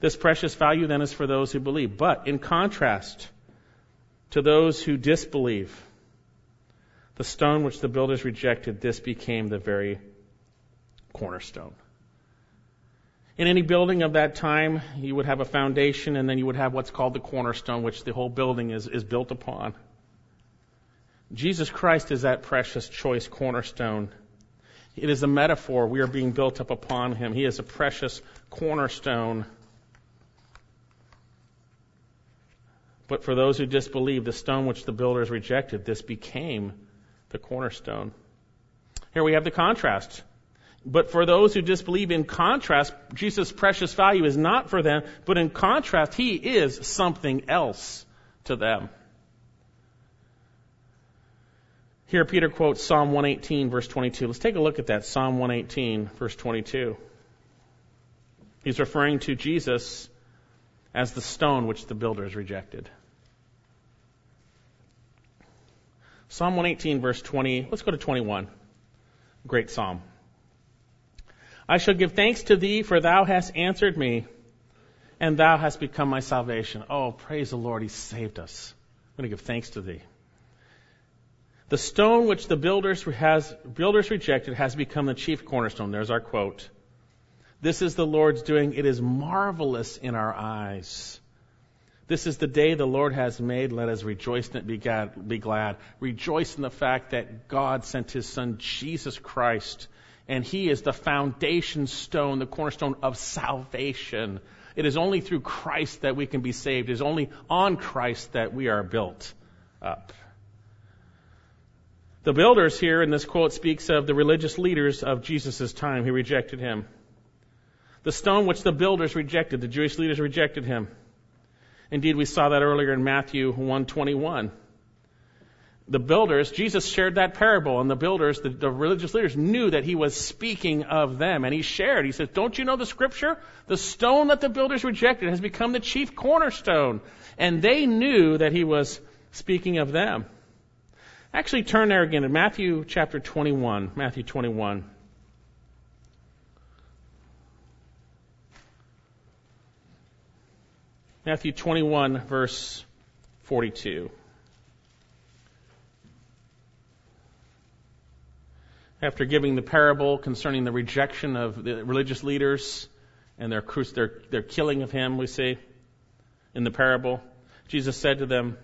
This precious value then is for those who believe. But in contrast to those who disbelieve, the stone which the builders rejected, this became the very cornerstone. In any building of that time, you would have a foundation and then you would have what's called the cornerstone, which the whole building is, is built upon. Jesus Christ is that precious choice cornerstone it is a metaphor. We are being built up upon him. He is a precious cornerstone. But for those who disbelieve, the stone which the builders rejected, this became the cornerstone. Here we have the contrast. But for those who disbelieve, in contrast, Jesus' precious value is not for them, but in contrast, he is something else to them. Here, Peter quotes Psalm 118, verse 22. Let's take a look at that. Psalm 118, verse 22. He's referring to Jesus as the stone which the builders rejected. Psalm 118, verse 20. Let's go to 21. Great psalm. I shall give thanks to thee, for thou hast answered me, and thou hast become my salvation. Oh, praise the Lord, he saved us. I'm going to give thanks to thee. The stone which the builders, has, builders rejected has become the chief cornerstone. There's our quote. This is the Lord's doing. It is marvelous in our eyes. This is the day the Lord has made. Let us rejoice it, be glad, be glad. Rejoice in the fact that God sent His Son, Jesus Christ, and He is the foundation stone, the cornerstone of salvation. It is only through Christ that we can be saved. It is only on Christ that we are built up. The builders here in this quote speaks of the religious leaders of Jesus' time who rejected him. The stone which the builders rejected, the Jewish leaders rejected him. Indeed, we saw that earlier in Matthew 121. The builders, Jesus shared that parable, and the builders, the, the, religious leaders, knew that he was speaking of them. And he shared, he says, Don't you know the scripture? The stone that the builders rejected has become the chief cornerstone. And they knew that he was speaking of them. Actually, turn there again in Matthew chapter 21. Matthew 21. Matthew 21, verse 42. After giving the parable concerning the rejection of the religious leaders and their, their, their killing of him, we see in the parable, Jesus said to them,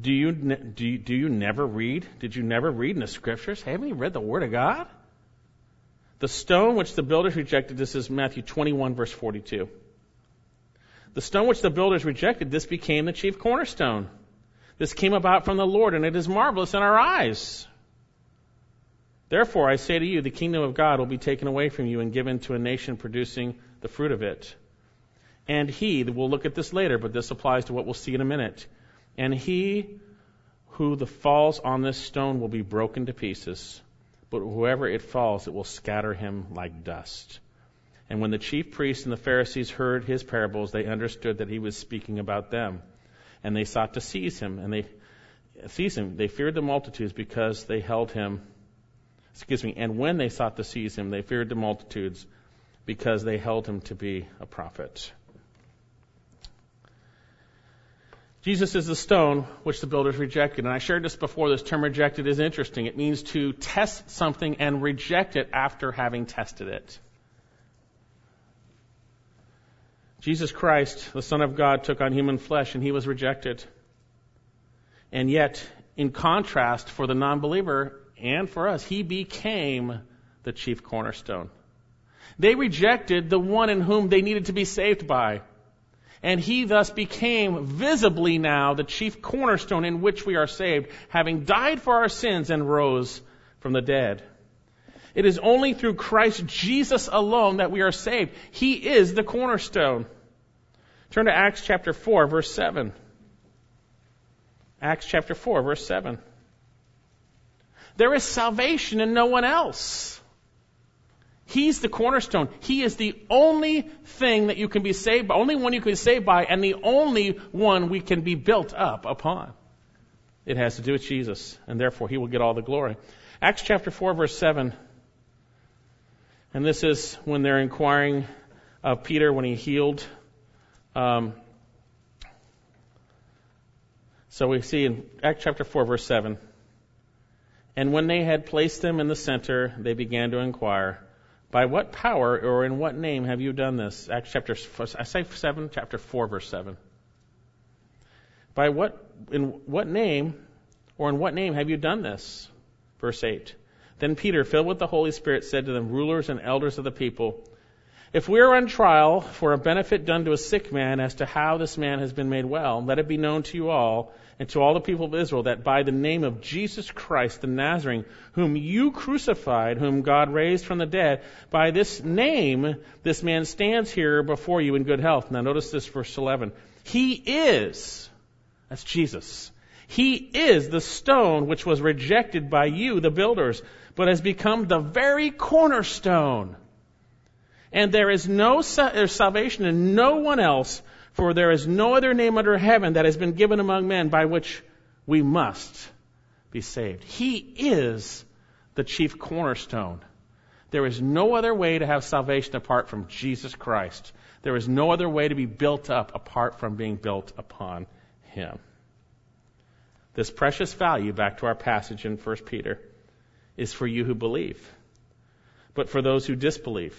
do you, do you, do you never read? Did you never read in the scriptures? Haven't you read the Word of God? The stone which the builders rejected, this is Matthew 21, verse 42. The stone which the builders rejected, this became the chief cornerstone. This came about from the Lord, and it is marvelous in our eyes. Therefore, I say to you, the kingdom of God will be taken away from you and given to a nation producing the fruit of it. And he, we'll look at this later, but this applies to what we'll see in a minute. And he who the falls on this stone will be broken to pieces, but whoever it falls, it will scatter him like dust. And when the chief priests and the Pharisees heard his parables, they understood that he was speaking about them. And they sought to seize him, and they seize him. They feared the multitudes because they held him. Excuse me. And when they sought to seize him, they feared the multitudes because they held him to be a prophet. Jesus is the stone which the builders rejected. And I shared this before. This term rejected is interesting. It means to test something and reject it after having tested it. Jesus Christ, the Son of God, took on human flesh and he was rejected. And yet, in contrast, for the non-believer and for us, he became the chief cornerstone. They rejected the one in whom they needed to be saved by and he thus became visibly now the chief cornerstone in which we are saved, having died for our sins and rose from the dead. It is only through Christ Jesus alone that we are saved. He is the cornerstone. Turn to Acts chapter 4, verse 7. Acts chapter 4, verse 7. There is salvation in no one else. He's the cornerstone. He is the only thing that you can be saved by, only one you can be saved by, and the only one we can be built up upon. It has to do with Jesus, and therefore he will get all the glory. Acts chapter 4, verse 7. And this is when they're inquiring of Peter when he healed. Um, so we see in Acts chapter 4, verse 7. And when they had placed them in the center, they began to inquire by what power or in what name have you done this? Acts chapter, I say 7, chapter 4, verse 7. By what, in what name or in what name have you done this? Verse 8. Then Peter, filled with the Holy Spirit, said to them, rulers and elders of the people, if we are on trial for a benefit done to a sick man as to how this man has been made well, let it be known to you all and to all the people of Israel that by the name of Jesus Christ the Nazarene, whom you crucified, whom God raised from the dead, by this name this man stands here before you in good health. Now notice this verse 11. He is, that's Jesus. He is the stone which was rejected by you, the builders, but has become the very cornerstone and there is no there's salvation in no one else, for there is no other name under heaven that has been given among men by which we must be saved. He is the chief cornerstone. There is no other way to have salvation apart from Jesus Christ. There is no other way to be built up apart from being built upon Him. This precious value, back to our passage in 1 Peter, is for you who believe. But for those who disbelieve,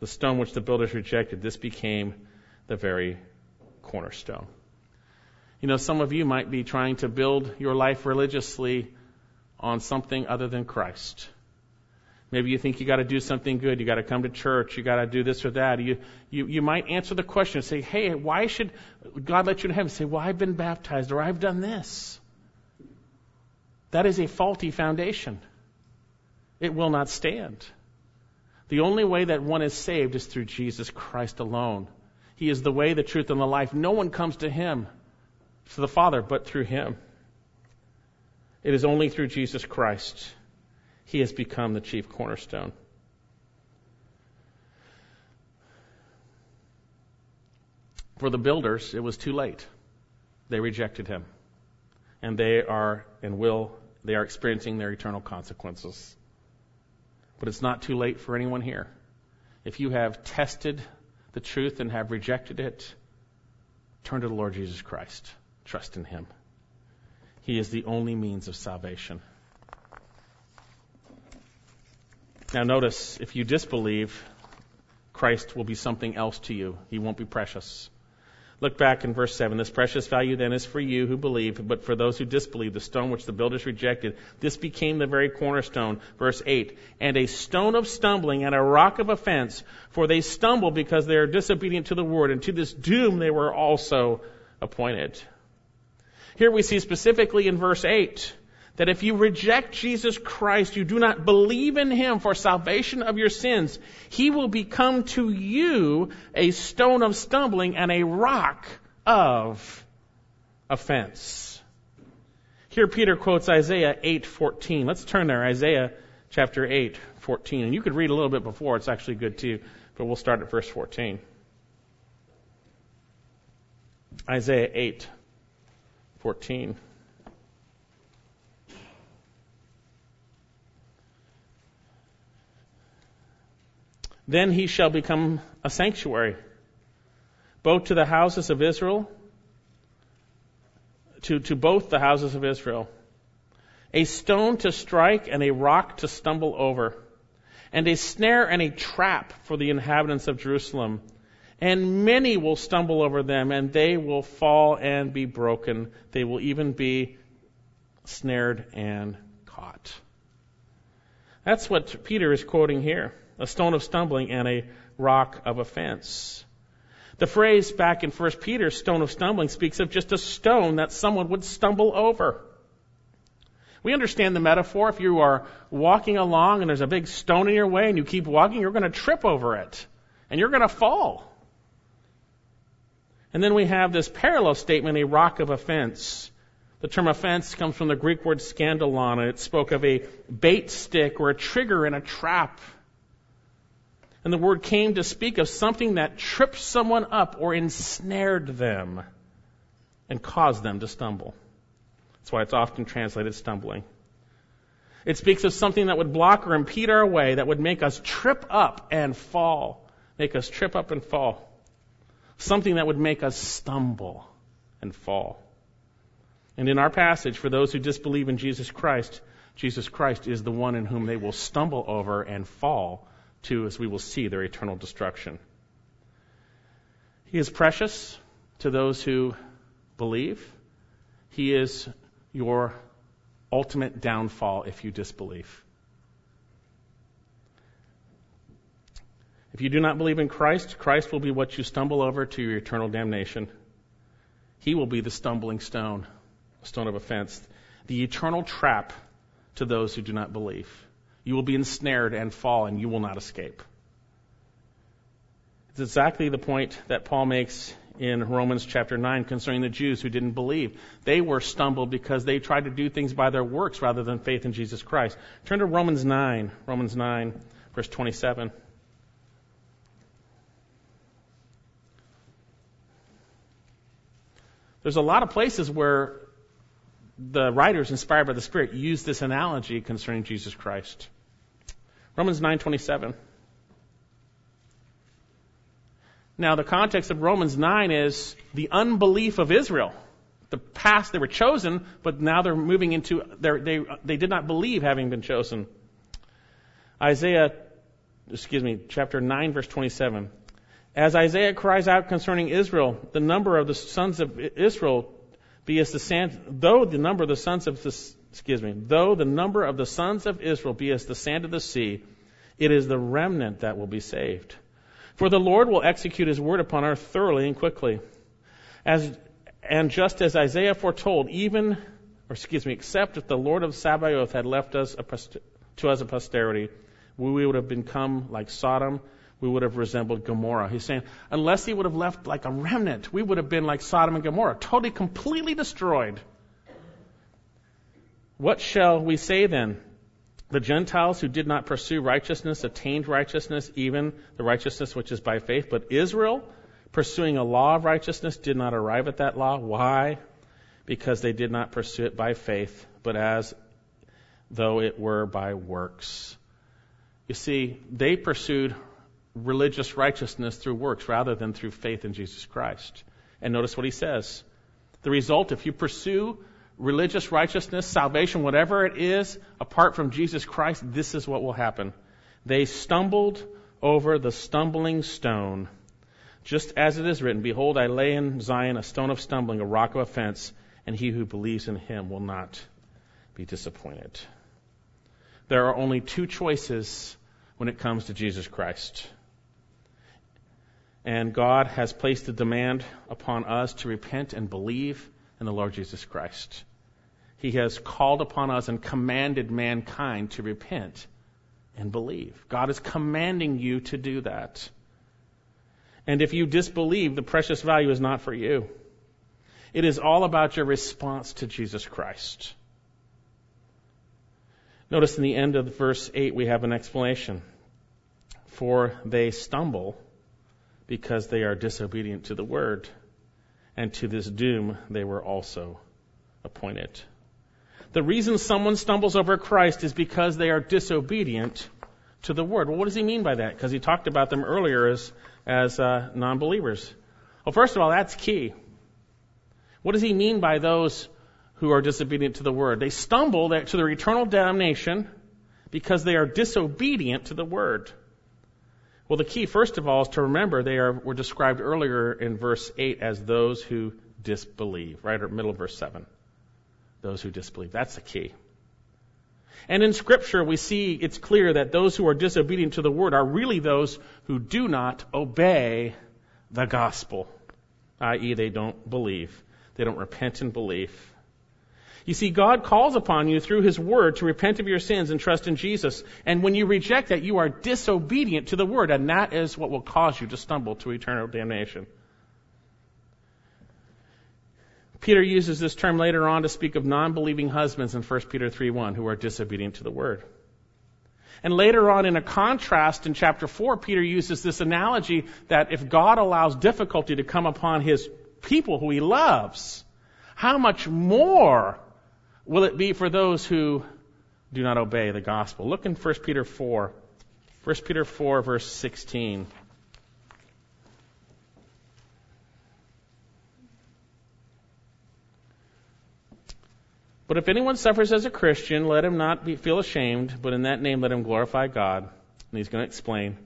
the stone which the builders rejected, this became the very cornerstone. You know, some of you might be trying to build your life religiously on something other than Christ. Maybe you think you got to do something good. You got to come to church. You got to do this or that. You, you, you might answer the question and say, Hey, why should God let you in heaven? Say, Well, I've been baptized or I've done this. That is a faulty foundation. It will not stand. The only way that one is saved is through Jesus Christ alone. He is the way, the truth, and the life. No one comes to Him, to the Father, but through Him. It is only through Jesus Christ He has become the chief cornerstone. For the builders, it was too late. They rejected Him. And they are and will, they are experiencing their eternal consequences. But it's not too late for anyone here. If you have tested the truth and have rejected it, turn to the Lord Jesus Christ. Trust in Him. He is the only means of salvation. Now, notice if you disbelieve, Christ will be something else to you. He won't be precious. Look back in verse 7. This precious value then is for you who believe, but for those who disbelieve, the stone which the builders rejected, this became the very cornerstone. Verse 8. And a stone of stumbling and a rock of offense, for they stumble because they are disobedient to the word, and to this doom they were also appointed. Here we see specifically in verse 8 that if you reject Jesus Christ, you do not believe in Him for salvation of your sins, He will become to you a stone of stumbling and a rock of offense. Here Peter quotes Isaiah 8:14. Let's turn there, Isaiah chapter 8:14. And you could read a little bit before, it's actually good too, but we'll start at verse 14. Isaiah 8:14. Then he shall become a sanctuary, both to the houses of Israel to, to both the houses of Israel. A stone to strike and a rock to stumble over, and a snare and a trap for the inhabitants of Jerusalem. And many will stumble over them, and they will fall and be broken. They will even be snared and caught. That's what Peter is quoting here a stone of stumbling and a rock of offense. The phrase back in 1 Peter, stone of stumbling, speaks of just a stone that someone would stumble over. We understand the metaphor. If you are walking along and there's a big stone in your way and you keep walking, you're going to trip over it and you're going to fall. And then we have this parallel statement, a rock of offense. The term offense comes from the Greek word scandalon, and it spoke of a bait stick or a trigger in a trap. And the word came to speak of something that tripped someone up or ensnared them and caused them to stumble. That's why it's often translated stumbling. It speaks of something that would block or impede our way, that would make us trip up and fall. Make us trip up and fall. Something that would make us stumble and fall. And in our passage, for those who disbelieve in Jesus Christ, Jesus Christ is the one in whom they will stumble over and fall to, as we will see, their eternal destruction. He is precious to those who believe. He is your ultimate downfall if you disbelieve. If you do not believe in Christ, Christ will be what you stumble over to your eternal damnation. He will be the stumbling stone, stone of offense, the eternal trap to those who do not believe. You will be ensnared and fall, and you will not escape. It's exactly the point that Paul makes in Romans chapter 9 concerning the Jews who didn't believe. They were stumbled because they tried to do things by their works rather than faith in Jesus Christ. Turn to Romans 9, Romans 9, verse 27. There's a lot of places where the writers inspired by the Spirit use this analogy concerning Jesus Christ. Romans 9:27. Now the context of Romans 9 is the unbelief of Israel. The past they were chosen, but now they're moving into they they did not believe having been chosen. Isaiah excuse me, chapter 9 verse 27. As Isaiah cries out concerning Israel, the number of the sons of Israel be as the sand, though the number of the sons of the excuse me, though the number of the sons of Israel be as the sand of the sea, it is the remnant that will be saved. For the Lord will execute his word upon earth thoroughly and quickly. As, and just as Isaiah foretold, even, or excuse me, except if the Lord of Sabaoth had left us a, to us a posterity, we would have become like Sodom, we would have resembled Gomorrah. He's saying, unless he would have left like a remnant, we would have been like Sodom and Gomorrah, totally, completely destroyed. What shall we say then? The Gentiles who did not pursue righteousness attained righteousness, even the righteousness which is by faith. But Israel, pursuing a law of righteousness, did not arrive at that law. Why? Because they did not pursue it by faith, but as though it were by works. You see, they pursued religious righteousness through works rather than through faith in Jesus Christ. And notice what he says. The result, if you pursue religious righteousness, salvation, whatever it is, apart from Jesus Christ, this is what will happen. They stumbled over the stumbling stone. Just as it is written, Behold, I lay in Zion a stone of stumbling, a rock of offense, and he who believes in him will not be disappointed. There are only two choices when it comes to Jesus Christ. And God has placed a demand upon us to repent and believe in the Lord Jesus Christ. He has called upon us and commanded mankind to repent and believe. God is commanding you to do that. And if you disbelieve, the precious value is not for you. It is all about your response to Jesus Christ. Notice in the end of verse 8 we have an explanation. For they stumble because they are disobedient to the word, and to this doom they were also appointed. The reason someone stumbles over Christ is because they are disobedient to the word. Well, what does he mean by that? Because he talked about them earlier as, as uh, non believers. Well, first of all, that's key. What does he mean by those who are disobedient to the word? They stumble to their eternal damnation because they are disobedient to the word. Well, the key, first of all, is to remember they are, were described earlier in verse 8 as those who disbelieve, right at middle of verse 7. Those who disbelieve. That's the key. And in Scripture, we see it's clear that those who are disobedient to the word are really those who do not obey the gospel, i.e., they don't believe. They don't repent and believe. You see, God calls upon you through His Word to repent of your sins and trust in Jesus. And when you reject that, you are disobedient to the Word, and that is what will cause you to stumble to eternal damnation. Peter uses this term later on to speak of non-believing husbands in 1 Peter 3:1 who are disobedient to the word. And later on in a contrast in chapter 4, Peter uses this analogy that if God allows difficulty to come upon his people who he loves, how much more will it be for those who do not obey the gospel? Look in 1 Peter 4. 1 Peter 4 verse 16. But if anyone suffers as a Christian, let him not be, feel ashamed, but in that name let him glorify God. And he's going to explain.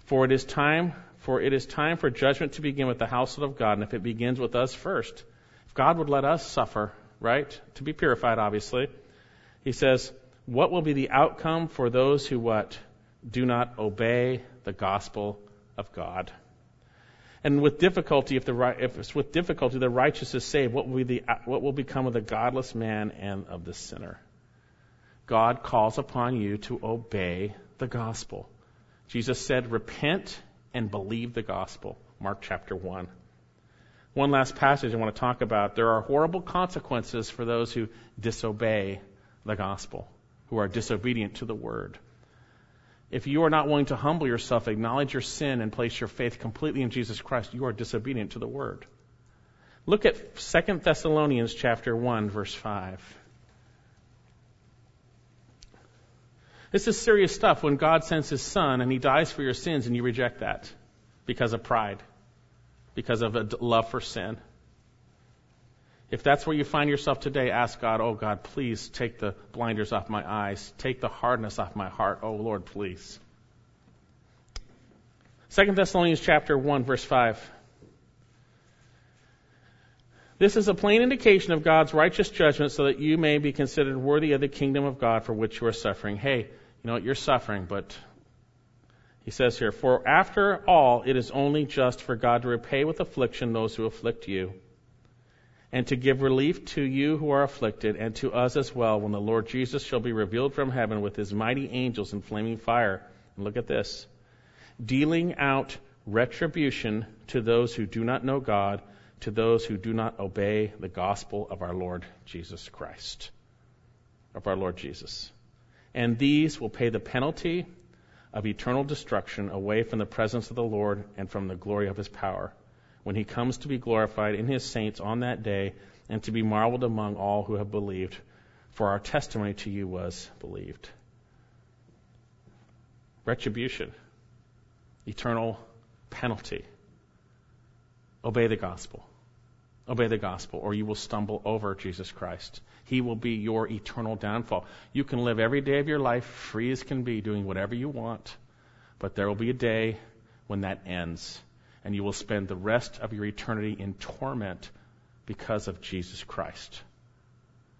For it is time, for it is time for judgment to begin with the household of God, and if it begins with us first, if God would let us suffer, right, to be purified, obviously, he says, what will be the outcome for those who what do not obey the gospel of God? And with difficulty, if, the, if it's with difficulty the righteous is saved, what will, be the, what will become of the godless man and of the sinner? God calls upon you to obey the gospel. Jesus said, repent and believe the gospel. Mark chapter 1. One last passage I want to talk about. There are horrible consequences for those who disobey the gospel, who are disobedient to the word. If you are not willing to humble yourself, acknowledge your sin, and place your faith completely in Jesus Christ, you are disobedient to the word. Look at 2 Thessalonians chapter 1 verse 5. This is serious stuff when God sends his son and he dies for your sins and you reject that because of pride, because of a love for sin. If that's where you find yourself today, ask God, oh God, please take the blinders off my eyes. Take the hardness off my heart. Oh Lord, please. 2 Thessalonians chapter 1 verse 5. This is a plain indication of God's righteous judgment so that you may be considered worthy of the kingdom of God for which you are suffering. Hey, you know what? You're suffering, but he says here, for after all, it is only just for God to repay with affliction those who afflict you and to give relief to you who are afflicted, and to us as well, when the Lord Jesus shall be revealed from heaven with his mighty angels in flaming fire. And look at this dealing out retribution to those who do not know God, to those who do not obey the gospel of our Lord Jesus Christ. Of our Lord Jesus. And these will pay the penalty of eternal destruction away from the presence of the Lord and from the glory of his power when he comes to be glorified in his saints on that day and to be marveled among all who have believed. For our testimony to you was believed. Retribution, eternal penalty. Obey the gospel. Obey the gospel, or you will stumble over Jesus Christ. He will be your eternal downfall. You can live every day of your life free as can be, doing whatever you want, but there will be a day when that ends and you will spend the rest of your eternity in torment because of Jesus Christ.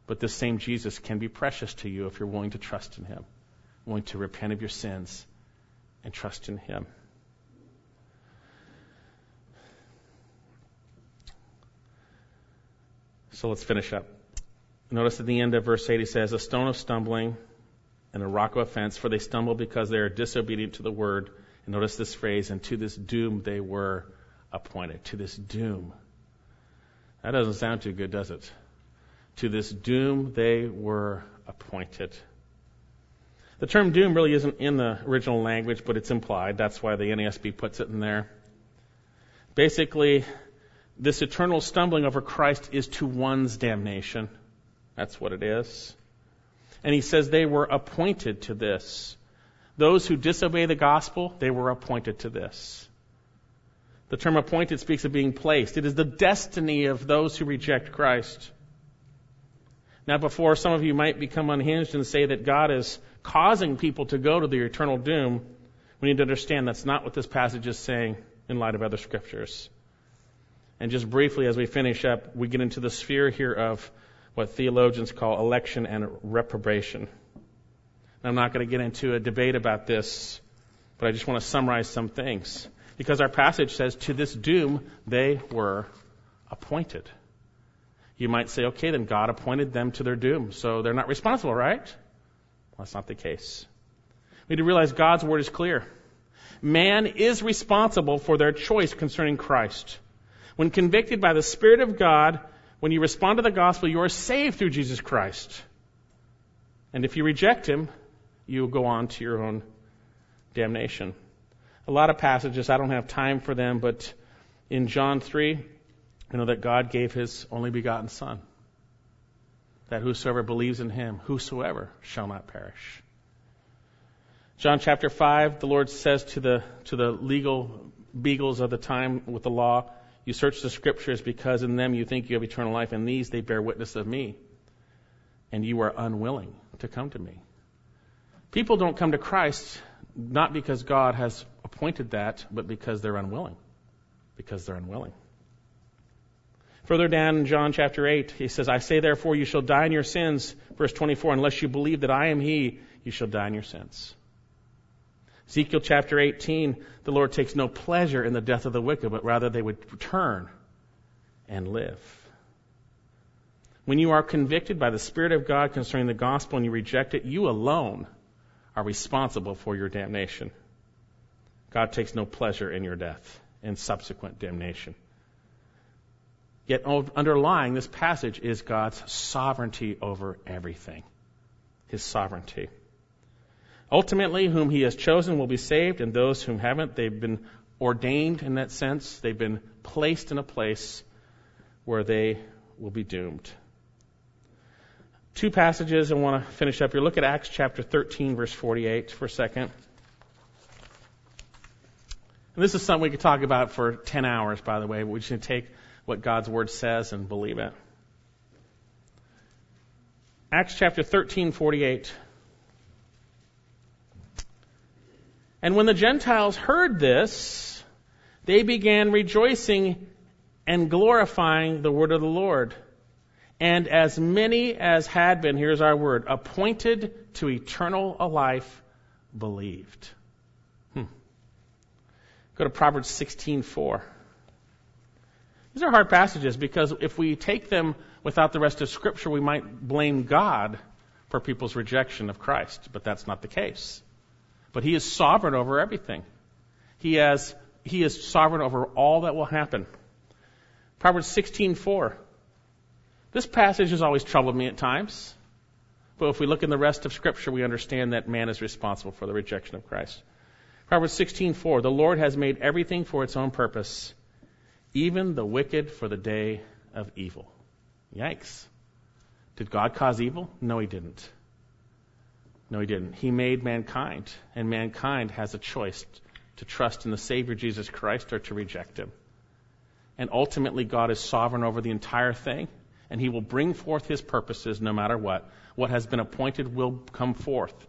But this same Jesus can be precious to you if you're willing to trust in Him, willing to repent of your sins and trust in Him. So let's finish up. Notice at the end of verse 8 he says, A stone of stumbling and a rock of offense, for they stumble because they are disobedient to the word notice this phrase, and to this doom they were appointed. To this doom. That doesn't sound too good, does it? To this doom they were appointed. The term doom really isn't in the original language, but it's implied. That's why the NASB puts it in there. Basically, this eternal stumbling over Christ is to one's damnation. That's what it is. And he says they were appointed to this. Those who disobey the gospel, they were appointed to this. The term appointed speaks of being placed. It is the destiny of those who reject Christ. Now, before some of you might become unhinged and say that God is causing people to go to the eternal doom, we need to understand that's not what this passage is saying in light of other scriptures. And just briefly, as we finish up, we get into the sphere here of what theologians call election and reprobation. I'm not going to get into a debate about this, but I just want to summarize some things. Because our passage says, to this doom they were appointed. You might say, okay, then God appointed them to their doom, so they're not responsible, right? Well, that's not the case. We need to realize God's word is clear. Man is responsible for their choice concerning Christ. When convicted by the Spirit of God, when you respond to the gospel, you are saved through Jesus Christ. And if you reject him, you will go on to your own damnation. A lot of passages, I don't have time for them, but in John 3, you know that God gave his only begotten Son. That whosoever believes in him, whosoever shall not perish. John chapter 5, the Lord says to the, to the legal beagles of the time with the law, You search the scriptures because in them you think you have eternal life, and these they bear witness of me. And you are unwilling to come to me. People don't come to Christ not because God has appointed that, but because they're unwilling. Because they're unwilling. Further down in John chapter 8, he says, I say therefore you shall die in your sins, verse 24, unless you believe that I am he, you shall die in your sins. Ezekiel chapter 18, the Lord takes no pleasure in the death of the wicked, but rather they would return and live. When you are convicted by the Spirit of God concerning the gospel and you reject it, you alone are responsible for your damnation. God takes no pleasure in your death and subsequent damnation. Yet underlying this passage is God's sovereignty over everything. His sovereignty. Ultimately, whom he has chosen will be saved, and those whom haven't, they've been ordained in that sense. They've been placed in a place where they will be doomed two passages I want to finish up here. Look at Acts chapter 13, verse 48 for a second. And this is something we could talk about for 10 hours, by the way, but we just need to take what God's word says and believe it. Acts chapter 13, 48. And when the Gentiles heard this, they began rejoicing and glorifying the word of the Lord and as many as had been, here's our word, appointed to eternal life, believed. Hmm. Go to Proverbs 16:4. These are hard passages because if we take them without the rest of Scripture, we might blame God for people's rejection of Christ, but that's not the case. But He is sovereign over everything. He has He is sovereign over all that will happen. Proverbs 16:4. This passage has always troubled me at times. But if we look in the rest of Scripture, we understand that man is responsible for the rejection of Christ. Proverbs 16:4 The Lord has made everything for its own purpose, even the wicked for the day of evil. Yikes. Did God cause evil? No, he didn't. No, he didn't. He made mankind, and mankind has a choice to trust in the Savior Jesus Christ or to reject him. And ultimately, God is sovereign over the entire thing and he will bring forth his purposes no matter what. What has been appointed will come forth.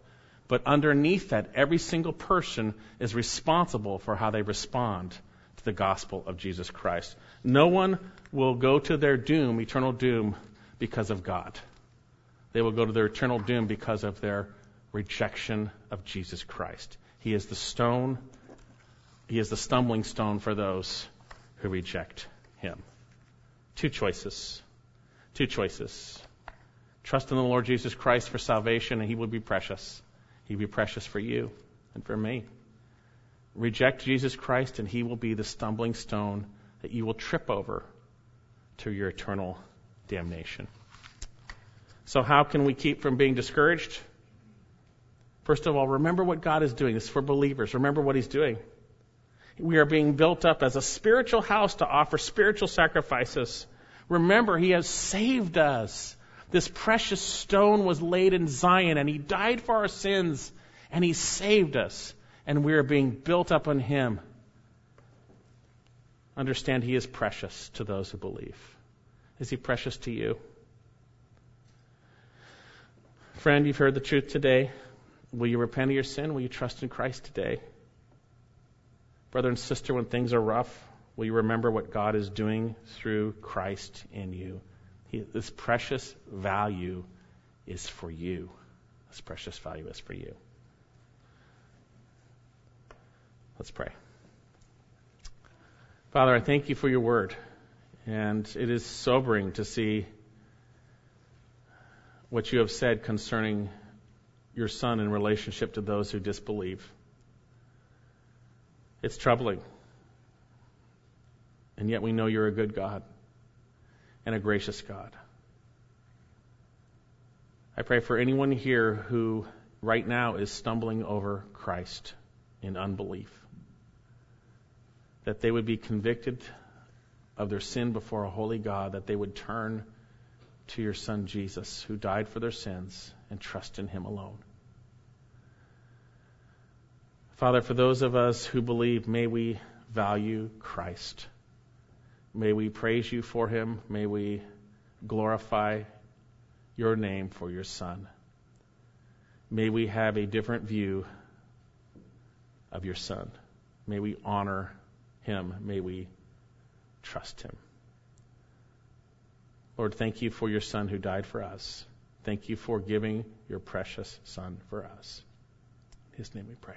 But underneath that, every single person is responsible for how they respond to the gospel of Jesus Christ. No one will go to their doom, eternal doom, because of God. They will go to their eternal doom because of their rejection of Jesus Christ. He is the stone, he is the stumbling stone for those who reject him. Two choices. Two choices. Trust in the Lord Jesus Christ for salvation, and He will be precious. He will be precious for you and for me. Reject Jesus Christ, and He will be the stumbling stone that you will trip over to your eternal damnation. So, how can we keep from being discouraged? First of all, remember what God is doing. This is for believers. Remember what He's doing. We are being built up as a spiritual house to offer spiritual sacrifices Remember, He has saved us. This precious stone was laid in Zion, and He died for our sins, and He saved us, and we are being built up on Him. understand He is precious to those who believe. Is He precious to you? Friend, you've heard the truth today. Will you repent of your sin? Will you trust in Christ today? Brother and sister, when things are rough, will you remember what God is doing through Christ in you? He, this precious value is for you. This precious value is for you. Let's pray. Father, I thank you for your word. And it is sobering to see what you have said concerning your son in relationship to those who disbelieve. It's troubling. And yet we know you're a good God and a gracious God. I pray for anyone here who right now is stumbling over Christ in unbelief, that they would be convicted of their sin before a holy God, that they would turn to your Son Jesus, who died for their sins, and trust in Him alone. Father, for those of us who believe, may we value Christ. May we praise you for him. May we glorify your name for your Son. May we have a different view of your Son. May we honor him. May we trust him. Lord, thank you for your Son who died for us. Thank you for giving your precious Son for us. In his name we pray.